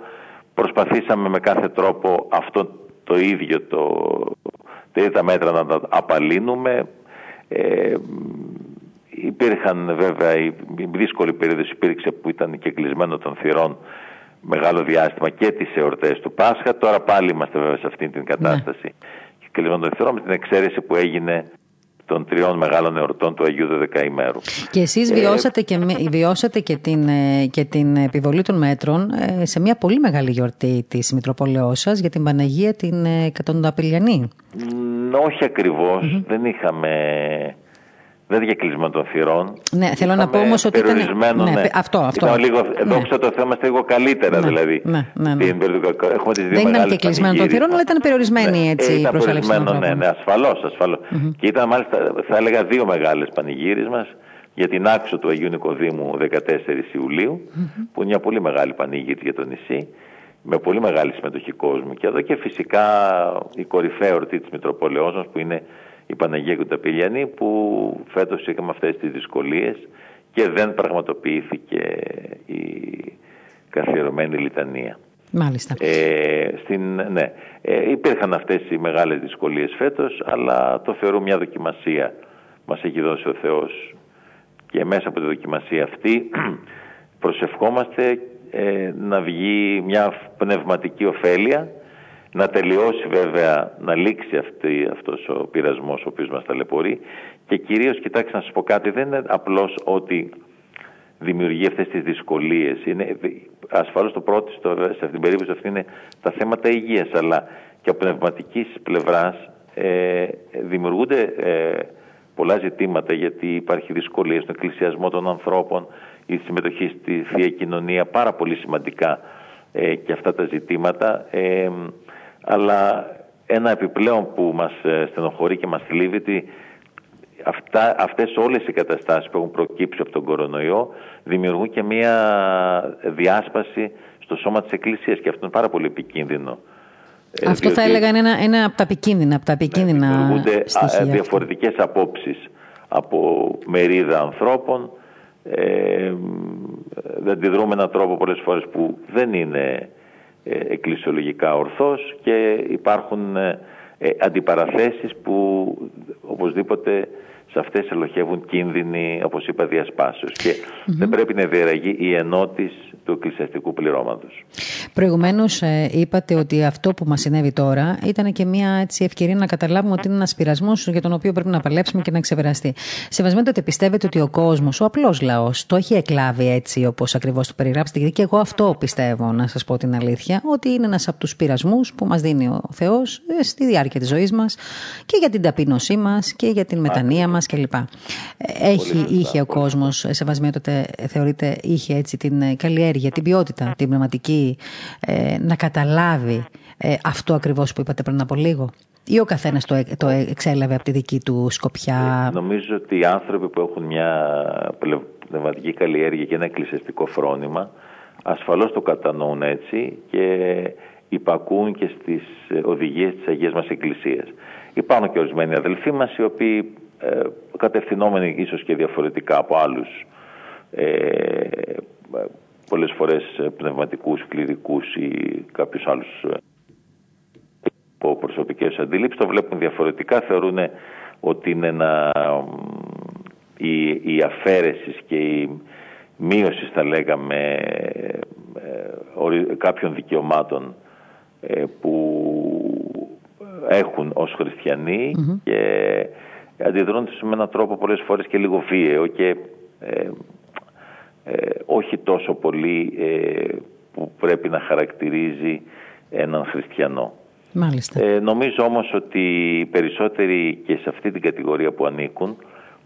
Προσπαθήσαμε με κάθε τρόπο αυτό το ίδιο το, τα μέτρα να τα απαλύνουμε. Ε, Υπήρχαν βέβαια, η δύσκολη περίοδος υπήρξε που ήταν και κλεισμένο των θυρών μεγάλο διάστημα και τις εορτές του Πάσχα. Τώρα πάλι είμαστε βέβαια σε αυτή την κατάσταση ναι. και κλεισμένο των θυρών με την εξαίρεση που έγινε των τριών μεγάλων εορτών του Αγίου Δεκαημέρου. Και εσείς ε, βιώσατε, και, βιώσατε και, την, ε, και την επιβολή των μέτρων ε, σε μια πολύ μεγάλη γιορτή της Μητροπολαιός σας για την Παναγία την Κατονταπηλιανή. Όχι Δεν είχαμε δεν για κλεισμένο των θυρών. Ναι, θέλω να πω όμως ότι ήταν. Ναι, ναι, αυτό, αυτό. Ήταν λίγο, ναι. δόξα τω Θεώ, είμαστε λίγο καλύτερα ναι, δηλαδή. Ναι, ναι, ναι. Έχουμε τις δύο δεν ήταν και κλεισμένο των θυρών, αλλά ήταν περιορισμένη ναι, έτσι η προσέλευση των ανθρώπων. Ναι, ναι, ασφαλώς. Ασφαλώς. Mm-hmm. Και ήταν μάλιστα, θα έλεγα, δύο μεγάλες πανηγύρε μας για την άξο του Αγίου Νικοδήμου 14 Ιουλίου, mm-hmm. που είναι μια πολύ μεγάλη πανήγυρη για το νησί, με πολύ μεγάλη συμμετοχή κόσμου. Και εδώ και φυσικά η κορυφαία εορτή της Μητροπολεως μας, που είναι η Παναγία Κουταπηλιανή, που φέτος είχαμε αυτές τις δυσκολίες και δεν πραγματοποιήθηκε η καθιερωμένη λιτανία. Μάλιστα. Ε, στην, ναι, ε, υπήρχαν αυτές οι μεγάλες δυσκολίες φέτος, αλλά το θεωρώ μια δοκιμασία. Μας έχει δώσει ο Θεός και μέσα από τη δοκιμασία αυτή [clears throat] προσευχόμαστε ε, να βγει μια πνευματική ωφέλεια, να τελειώσει βέβαια, να λήξει αυτή, αυτός ο πειρασμός ο οποίος μας ταλαιπωρεί και κυρίως, κοιτάξτε να σας πω κάτι, δεν είναι απλώς ότι δημιουργεί αυτές τις δυσκολίες. Είναι, ασφαλώς το πρώτο στο, σε αυτήν την περίπτωση αυτή είναι τα θέματα υγείας, αλλά και από πνευματικής πλευράς ε, δημιουργούνται ε, πολλά ζητήματα γιατί υπάρχει δυσκολία στον εκκλησιασμό των ανθρώπων, η συμμετοχή στη Θεία Κοινωνία, πάρα πολύ σημαντικά ε, και αυτά τα ζητήματα. Ε, αλλά ένα επιπλέον που μας ε, στενοχωρεί και μας θλίβει αυτά, αυτές όλες οι καταστάσεις που έχουν προκύψει από τον κορονοϊό δημιουργούν και μια διάσπαση στο σώμα της Εκκλησίας και αυτό είναι πάρα πολύ επικίνδυνο. Ε, αυτό θα έλεγα είναι ένα, ένα από τα επικίνδυνα, από τα επικίνδυνα ναι, δημιουργούνται διαφορετικές απόψεις από μερίδα ανθρώπων ε, δεν αντιδρούμε με έναν τρόπο πολλές φορές που δεν είναι ε, εκκλησιολογικά ορθός και υπάρχουν ε, ε, αντιπαραθέσεις που οπωσδήποτε σε αυτές ελοχεύουν κίνδυνοι, όπως είπα, διασπάσεως. Και δεν πρέπει να διαραγεί η ενότηση του εκκλησιαστικού πληρώματος. Προηγουμένως ε, είπατε ότι αυτό που μας συνέβη τώρα ήταν και μια έτσι, ευκαιρία να καταλάβουμε ότι είναι ένας πειρασμός για τον οποίο πρέπει να παλέψουμε και να ξεπεραστεί. Σεβασμένο ότι πιστεύετε ότι ο κόσμος, ο απλός λαός, το έχει εκλάβει έτσι όπως ακριβώς το περιγράψετε γιατί και εγώ αυτό πιστεύω να σας πω την αλήθεια, ότι είναι ένας από τους πειρασμούς που μας δίνει ο Θεός ε, στη διάρκεια της ζωής μας και για την ταπείνωσή μας και για την μετανία μας κλπ. Έχει, είχε ο κόσμος, σεβασμένο τότε θεωρείτε, είχε έτσι την καλλιέργεια, την ποιότητα, την πνευματική, ε, να καταλάβει ε, αυτό ακριβώς που είπατε πριν από λίγο. Ή ο καθένας το, το εξέλαβε από τη δική του σκοπιά; Ε, νομίζω ότι οι άνθρωποι που έχουν μια πνευματική καλλιέργεια και ένα εκκλησιαστικό φρόνημα ασφαλώς το κατανοούν έτσι και υπακούν και στις οδηγίες της Αγίας μας Εκκλησίας. Υπάρχουν και ορισμένοι αδελφοί μας οι οποίοι ε, κατευθυνόμενοι ίσως και διαφορετικά από άλλους ε, πολλές φορές πνευματικούς, κληρικούς ή κάποιους άλλους από προσωπικές αντίληψεις το βλέπουν διαφορετικά, θεωρούν ότι είναι ένα, η, η αφαίρεσης και η μείωσης θα λέγαμε ε, κάποιων δικαιωμάτων ε, που έχουν ως χριστιανοι και αντιδρούν με έναν τρόπο πολλές φορές και λίγο βίαιο και ε, ε, όχι τόσο πολύ ε, που πρέπει να χαρακτηρίζει έναν χριστιανό. Μάλιστα. Ε, νομίζω όμως ότι οι περισσότεροι και σε αυτή την κατηγορία που ανήκουν,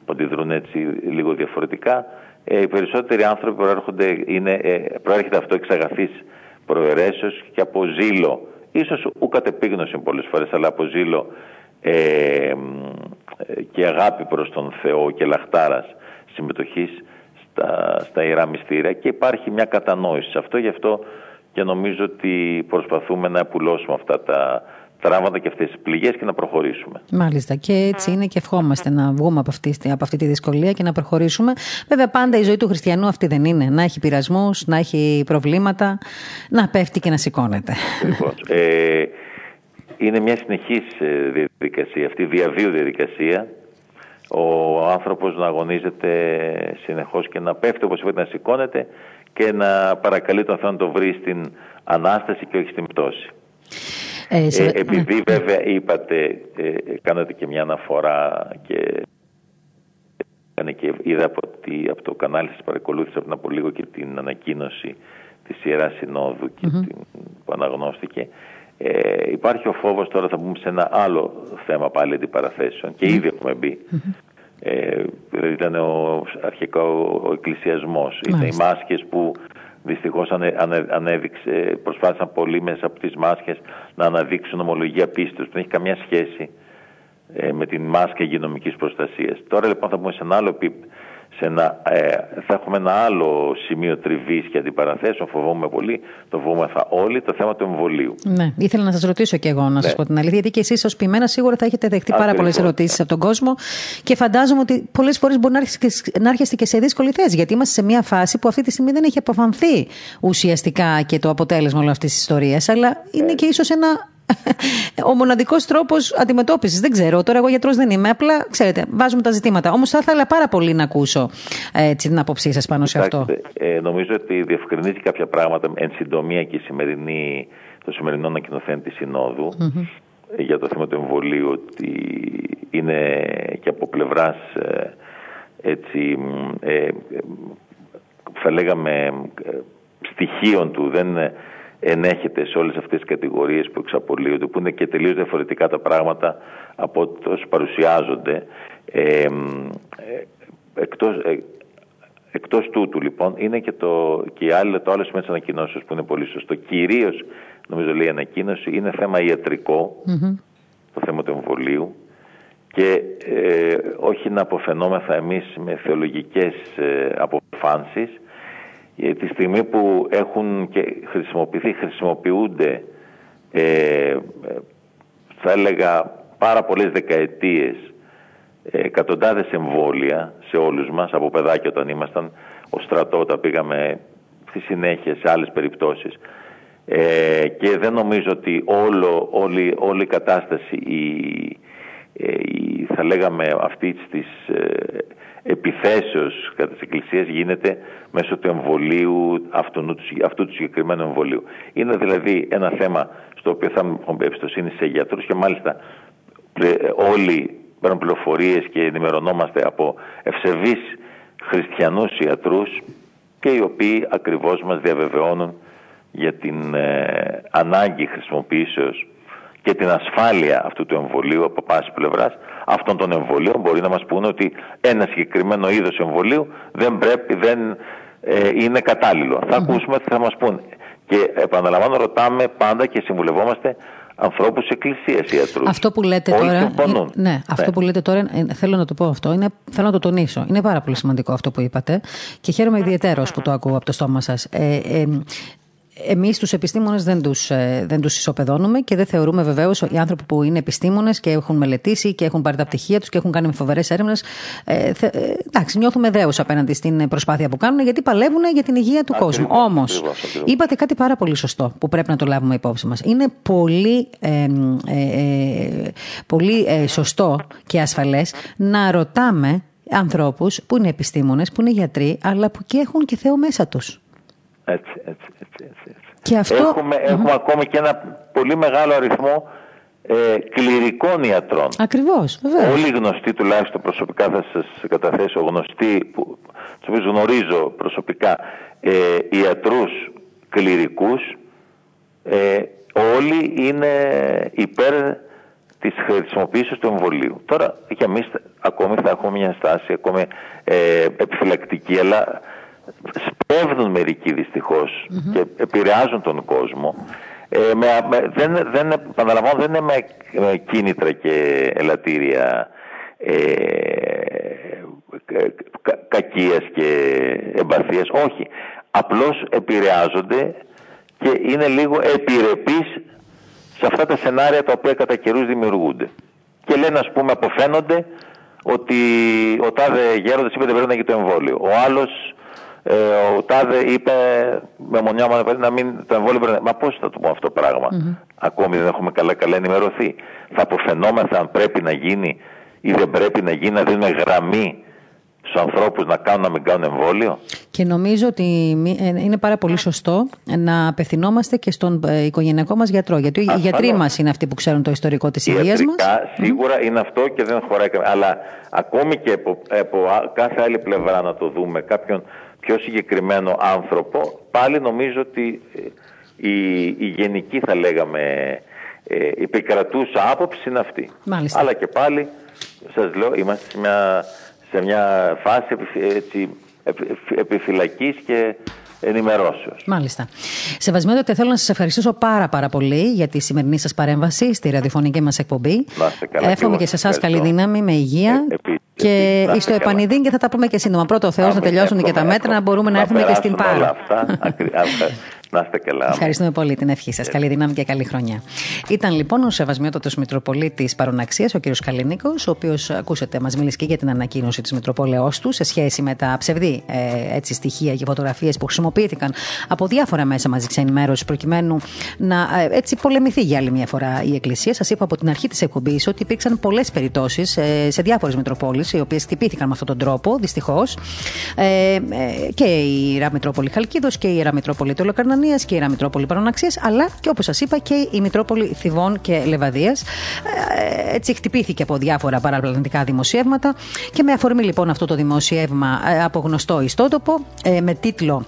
που αντιδρούν έτσι λίγο διαφορετικά, ε, οι περισσότεροι άνθρωποι προέρχονται, είναι, ε, προέρχεται αυτό εξ αγαθής προαιρέσεως και από ζήλο, ίσως ου κατεπίγνωση πολλές φορές, αλλά από ζήλο ε, και αγάπη προς τον Θεό και λαχτάρας συμμετοχής στα, στα Ιερά Μυστήρια και υπάρχει μια κατανόηση σε αυτό, γι' αυτό και νομίζω ότι προσπαθούμε να επουλώσουμε αυτά τα τραύματα και αυτές τις πληγές και να προχωρήσουμε. Μάλιστα και έτσι είναι και ευχόμαστε να βγούμε από αυτή, από αυτή τη δυσκολία και να προχωρήσουμε. Βέβαια πάντα η ζωή του χριστιανού αυτή δεν είναι. Να έχει πειρασμούς, να έχει προβλήματα, να πέφτει και να σηκώνεται. Ε, είναι μια συνεχής ε, διαδικασία, αυτή η διαβίου διαδικασία. Ο άνθρωπος να αγωνίζεται συνεχώς και να πέφτει, όπως είπατε, να σηκώνεται και να παρακαλεί τον Θεό να το βρει στην Ανάσταση και όχι στην πτώση. Ε, ε, επειδή ναι. βέβαια είπατε, ε, κάνατε και μια αναφορά και, και είδα από, από το κανάλι σας παρακολούθησα πριν από λίγο και την ανακοίνωση της Ιεράς Συνόδου και την, που αναγνώστηκε. Ε, υπάρχει ο φόβος τώρα θα μπούμε σε ένα άλλο θέμα πάλι αντιπαραθέσεων και ήδη έχουμε μπει Ε, δηλαδή ήταν ο, αρχικά ο, ο εκκλησιασμός. Είναι οι μάσκες που δυστυχώς ανε, ανε, ανέδειξε, προσπάθησαν πολύ μέσα από τις μάσκες να αναδείξουν ομολογία πίστης. Δεν έχει καμία σχέση ε, με την μάσκα υγειονομικής προστασίας. Τώρα λοιπόν θα πούμε σε ένα άλλο επίπεδο σε ένα, ε, θα έχουμε ένα άλλο σημείο τριβής και αντιπαραθέσεων. Φοβόμαι πολύ, το φοβόμεθα όλοι, το θέμα του εμβολίου. Ναι, ήθελα να σας ρωτήσω και εγώ, να ναι. σα πω την αλήθεια, γιατί και εσείς ως ποιημένα σίγουρα θα έχετε δεχτεί πάρα πολλές ερωτήσεις από τον κόσμο και φαντάζομαι ότι πολλές φορές μπορεί να έρχεστε και σε δύσκολη θέση. Γιατί είμαστε σε μια φάση που αυτή τη στιγμή δεν έχει αποφανθεί ουσιαστικά και το αποτέλεσμα όλης αυτής της ιστορίας, αλλά είναι ε. και ίσως ένα ο μοναδικός τρόπος αντιμετώπισης. Δεν ξέρω. Τώρα, εγώ γιατρός δεν είμαι. Απλά, ξέρετε, βάζουμε τα ζητήματα. Όμως, θα ήθελα πάρα πολύ να ακούσω έτσι, την άποψή σας πάνω σε αυτό. Ε, νομίζω ότι διευκρινίζει κάποια πράγματα εν συντομία και η σημερινή, το σημερινό ανακοινωθέν της συνοδου για το θέμα του εμβολίου ότι είναι και από πλευράς ε, έτσι ε, θα λέγαμε ε, στοιχείων του δεν ενέχεται σε όλες αυτές τις κατηγορίες που εξαπολύονται, που είναι και τελείως διαφορετικά τα πράγματα από όσο παρουσιάζονται. Ε, εκτός, ε, εκτός τούτου λοιπόν είναι και το, και άλλο, το άλλο σημείο της ανακοινώσεως που είναι πολύ σωστό. Κυρίως, νομίζω λέει η ανακοίνωση, είναι θέμα το θέμα του εμβολίου και ε, όχι να αποφαινόμεθα εμείς με θεολογικές ε, αποφάνσεις ε, τη στιγμή που έχουν και χρησιμοποιηθεί, χρησιμοποιούνται ε, θα έλεγα πάρα πολλές δεκαετίες ε, εκατοντάδες εμβόλια σε όλους μας από παιδάκια όταν ήμασταν ο στρατό όταν πήγαμε στη συνέχεια σε άλλες περιπτώσεις. Ε, και δεν νομίζω ότι όλο, όλη, όλη η κατάσταση η, η, θα λέγαμε αυτή της επιθέσεως κατά της Εκκλησίας γίνεται μέσω του εμβολίου, αυτού, αυτού του συγκεκριμένου εμβολίου. Είναι δηλαδή ένα θέμα στο οποίο θα έχουμε εμπιστοσύνη σε γιατρούς και μάλιστα όλοι παίρνουν πληροφορίες και ενημερωνόμαστε από ευσεβείς χριστιανούς ιατρούς και οι οποίοι ακριβώς μας διαβεβαιώνουν για την ε, ανάγκη χρησιμοποιήσεως και την ασφάλεια αυτού του εμβολίου από πάση πλευράς αυτών των εμβολίων μπορεί να μας πούνε ότι ένα συγκεκριμένο είδος εμβολίου δεν πρέπει, δεν ε, είναι κατάλληλο. Θα ακούσουμε τι θα μας πούνε. Και επαναλαμβάνω ρωτάμε πάντα και συμβουλευόμαστε ανθρώπους εκκλησίας ιατρούς. Αυτό που λέτε τώρα. Ε, ναι, αυτό ναι. που λέτε τώρα, ε, θέλω να το πω αυτό, είναι, θέλω να το τονίσω. Είναι πάρα πολύ σημαντικό αυτό που είπατε και χαίρομαι ιδιαίτερω που το ακούω από το στόμα σας. Ε, ε, Εμείς τους επιστήμονες δεν τους ε, δεν τους ισοπεδώνουμε και δεν θεωρούμε βεβαίως οι άνθρωποι που είναι επιστήμονες και έχουν μελετήσει και έχουν πάρει τα πτυχία τους και έχουν κάνει φοβερές έρευνες. Ε, ε, εντάξει, νιώθουμε δέος απέναντι στην προσπάθεια που κάνουν γιατί παλεύουν για την υγεία του κόσμου. Όμως, είπατε κάτι πάρα πολύ σωστό που πρέπει να το λάβουμε υπόψη μας. Είναι πολύ, ε, ε, πολύ σωστό και ασφαλές να ρωτάμε ανθρώπους που είναι επιστήμονες, που είναι γιατροί, αλλά που και έχουν και Θεό μέσα τους. Έτσι, έτσι, έτσι. έτσι. αυτό... Έχουμε, έχουμε ακόμη και ένα πολύ μεγάλο αριθμό ε, κληρικών ιατρών. Ακριβώς, βεβαίως. Όλοι γνωστοί, τουλάχιστον προσωπικά θα σας καταθέσω, γνωστοί, που, τους οποίους γνωρίζω προσωπικά, ε, ιατρούς κληρικούς, ε, όλοι είναι υπέρ της χρησιμοποίησης του εμβολίου. Τώρα, για εμείς ακόμη θα έχουμε μια στάση ακόμη ε, επιφυλακτική, αλλά σπέβδουν μερικοί και επηρεάζουν τον κόσμο. Ε, με, δεν, δεν, επαναλαμβάνω, δεν είναι με, κίνητρα και ελαττήρια ε, κα, κακίας και εμπαθίας. Όχι. Απλώς επηρεάζονται και είναι λίγο επιρρεπείς σε αυτά τα σενάρια τα οποία κατά καιρούς δημιουργούνται. Και λένε ας πούμε αποφαίνονται ότι ο τάδε γέροντας είπε δεν πρέπει να έχει το εμβόλιο. Ο άλλος ε, ο Τάδε είπε με μονιά μου να μην το εμβόλιο πρέπει Μα πώς θα το πω αυτό το πράγμα; Ακόμη δεν έχουμε καλά καλά ενημερωθεί. Θα αποφαινόμεθα αν πρέπει να γίνει ή δεν πρέπει να γίνει, να δίνουμε γραμμή στους ανθρώπους να κάνουν να μην κάνουν εμβόλιο; Και νομίζω ότι ε, είναι πάρα πολύ σωστό να απευθυνόμαστε και στον ε, οικογενειακό μας γιατρό. Γιατί οι γιατροί μας είναι αυτοί που ξέρουν το ιστορικό της υγείας μας. Σίγουρα είναι αυτό και δεν χωράει. Αλλά ακόμη και από, από κάθε άλλη πλευρά να το δούμε, κάποιον πιο συγκεκριμένο άνθρωπο, πάλι νομίζω ότι ε, η, η γενική θα λέγαμε ε, επικρατούσα άποψη είναι αυτή. Μάλιστα. Αλλά και πάλι σας λέω είμαστε σε μια σε μια φάση έτσι, επιφυλακής και ενημερώσεως. Μάλιστα. Σεβασμιότατε, θέλω να σας ευχαριστήσω πάρα πάρα πολύ για τη σημερινή σας παρέμβαση στη ραδιοφωνική μας εκπομπή. Εύχομαι και σε εσάς καλή δύναμη, με υγεία. Ε, και στο επανειδήν και θα τα πούμε και σύντομα. Πρώτο Θεός να τελειώσουν και τα μέτρα, να μπορούμε να έρθουμε και στην Πάρο. [laughs] Να είστε καλά. Ευχαριστούμε πολύ την ευχή σας. Καλή δύναμη και καλή χρονιά. Ήταν λοιπόν ο Σεβασμιότατος Μητροπολίτης Παροναξίας, ο κ. Καλίνικο, ο οποίος, ακούσατε, μας μίλησε και για την ανακοίνωση της Μητροπόλεω του σε σχέση με τα ψευδή ε, έτσι, στοιχεία και φωτογραφίες που χρησιμοποιήθηκαν από διάφορα μέσα μαζικής ενημέρωσης προκειμένου να ε, έτσι πολεμηθεί για άλλη μια φορά η Εκκλησία. Σας είπα από την αρχή της εκπομπής ότι υπήρξαν πολλές περιπτώσεις ε, σε διάφορες Μητροπόλεις, οι οποίες χτυπήθηκαν με αυτόν τον τρόπο, δυστυχώς. Ε, ε, και η Ιερά Μητρόπολη Χαλκίδος και η Ιερά Μητρόπολη Τολοκαρνανία και η Ιερά Μητρόπολη Παροναξία, αλλά και όπως σας είπα και η Μητρόπολη Θιβών και Λεβαδίας. Ε, έτσι χτυπήθηκε από διάφορα παραπλανητικά δημοσιεύματα και με αφορμή λοιπόν αυτό το δημοσιεύμα ε, από γνωστό ιστότοπο με τίτλο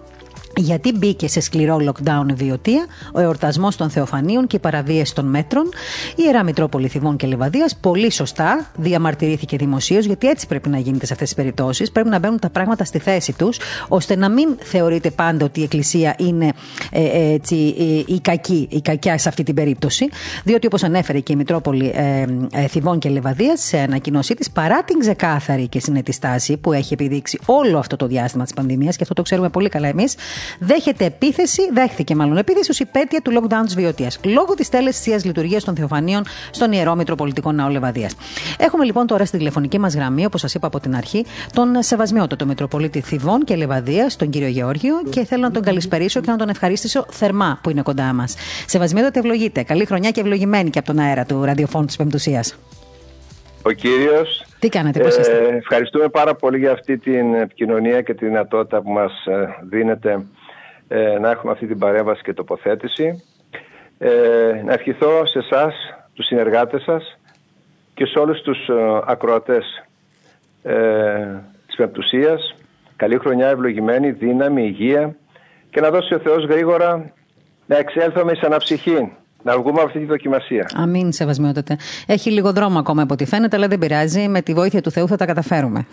γιατί μπήκε σε σκληρό lockdown η Βιωτία, ο εορτασμός των Θεοφανίων και η παραβίαση των μέτρων. Η Ιερά Μητρόπολη Θηβών και Λεβαδία πολύ σωστά διαμαρτυρήθηκε δημοσίως, γιατί έτσι πρέπει να γίνεται σε αυτές τις περιπτώσεις. Πρέπει να μπαίνουν τα πράγματα στη θέση τους, ώστε να μην θεωρείται πάντα ότι η Εκκλησία είναι ε, ε έτσι, ε, η, κακή, η κακιά σε αυτή την περίπτωση. Διότι, όπως ανέφερε και η Μητρόπολη ε, ε, Θηβών και Λεβαδία σε ανακοινώσή της, παρά την ξεκάθαρη και συνετή στάση που έχει επιδείξει όλο αυτό το διάστημα της πανδημίας, και αυτό το ξέρουμε πολύ καλά εμείς, δέχεται επίθεση, δέχθηκε μάλλον επίθεση ως υπέτεια του lockdown της Βιωτία. Λόγω της τέλεσης τη λειτουργίας των Θεοφανίων στον ιερό Μητροπολιτικό Ναό Λεβαδίας. Έχουμε λοιπόν τώρα στη τηλεφωνική μας γραμμή, όπως σας είπα από την αρχή, τον Σεβασμιότατο Μητροπολίτη Θιβών και Λεβαδίας, τον κύριο Γεώργιο, και θέλω να τον καλησπερίσω και να τον ευχαρίστησω θερμά που είναι κοντά μας. Σεβασμιότατο, ευλογείτε. Καλή χρονιά και ευλογημένη και από τον αέρα του ραδιοφώνου της Πεμπτουσίας. Ο κύριος. Τι κάνετε, πώς είστε; Ε, ευχαριστούμε πάρα πολύ για αυτή την επικοινωνία και τη δυνατότητα που μας ε, δίνετε ε, να έχουμε αυτή την παρέμβαση και τοποθέτηση. Ε, να ευχηθώ σε εσάς, τους συνεργάτες σας και σε όλους τους ε, ακροατές ε, της Πεμπτουσίας καλή χρονιά, ευλογημένη, δύναμη, υγεία και να δώσει ο Θεός γρήγορα να εξέλθουμε σε αναψυχή να βγούμε από αυτή τη δοκιμασία. Αμήν, σεβασμιότατε. Έχει λίγο δρόμο ακόμα από ό,τι φαίνεται, αλλά δεν πειράζει. Με τη βοήθεια του Θεού θα τα καταφέρουμε.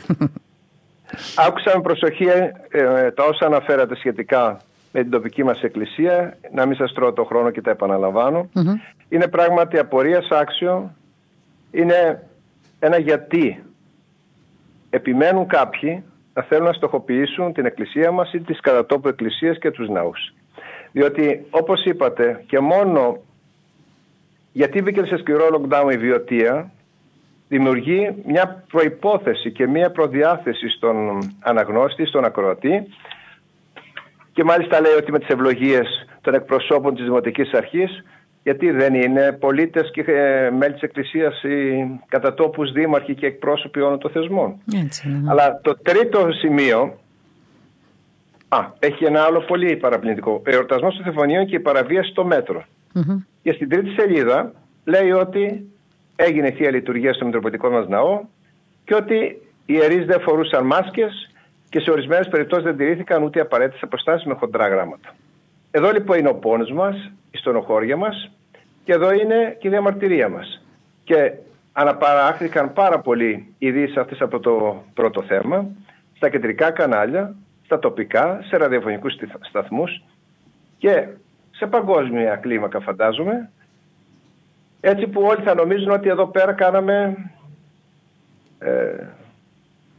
Άκουσα με προσοχή ε, τα όσα αναφέρατε σχετικά με την τοπική μας εκκλησία. Να μην σας τρώω το χρόνο και τα επαναλαμβανω Είναι πράγματι απορίας άξιο. Είναι ένα γιατί επιμένουν κάποιοι να θέλουν να στοχοποιήσουν την εκκλησία μας ή τις κατατόπου εκκλησίες και τους ναούς. Διότι όπως είπατε και μόνο γιατί μπήκε σε σκληρό lockdown η βιωτεία, δημιουργεί μια προϋπόθεση και μια προδιάθεση στον αναγνώστη, στον ακροατή και μάλιστα λέει ότι με τις ευλογίες των εκπροσώπων της Δημοτικής Αρχής γιατί δεν είναι πολίτες και ε, μέλη της Εκκλησίας οι κατατόπους δήμαρχοι και εκπρόσωποι όλων των θεσμών. Έτσι, ναι. Αλλά το τρίτο σημείο α, έχει ένα άλλο πολύ παραπληκτικό. Εορτασμός των Θεφωνίων και η παραβίαση στο μέτρο. Και στην τρίτη σελίδα λέει ότι έγινε θεία λειτουργία στο Μητροπολιτικό μας ναό και ότι οι ιερείς δεν φορούσαν μάσκες και σε ορισμένες περιπτώσεις δεν τηρήθηκαν ούτε απαραίτητες αποστάσεις με χοντρά γράμματα. Εδώ λοιπόν είναι ο πόνος μας, η στενοχώρια μας και εδώ είναι και η διαμαρτυρία μας. Και αναπαράχθηκαν πάρα πολλοί ειδήσεις αυτές από το πρώτο θέμα, στα κεντρικά κανάλια, στα τοπικά, σε ραδιοφωνικούς σταθμούς και σε παγκόσμια κλίμακα φαντάζομαι, έτσι που όλοι θα νομίζουν ότι εδώ πέρα κάναμε ε,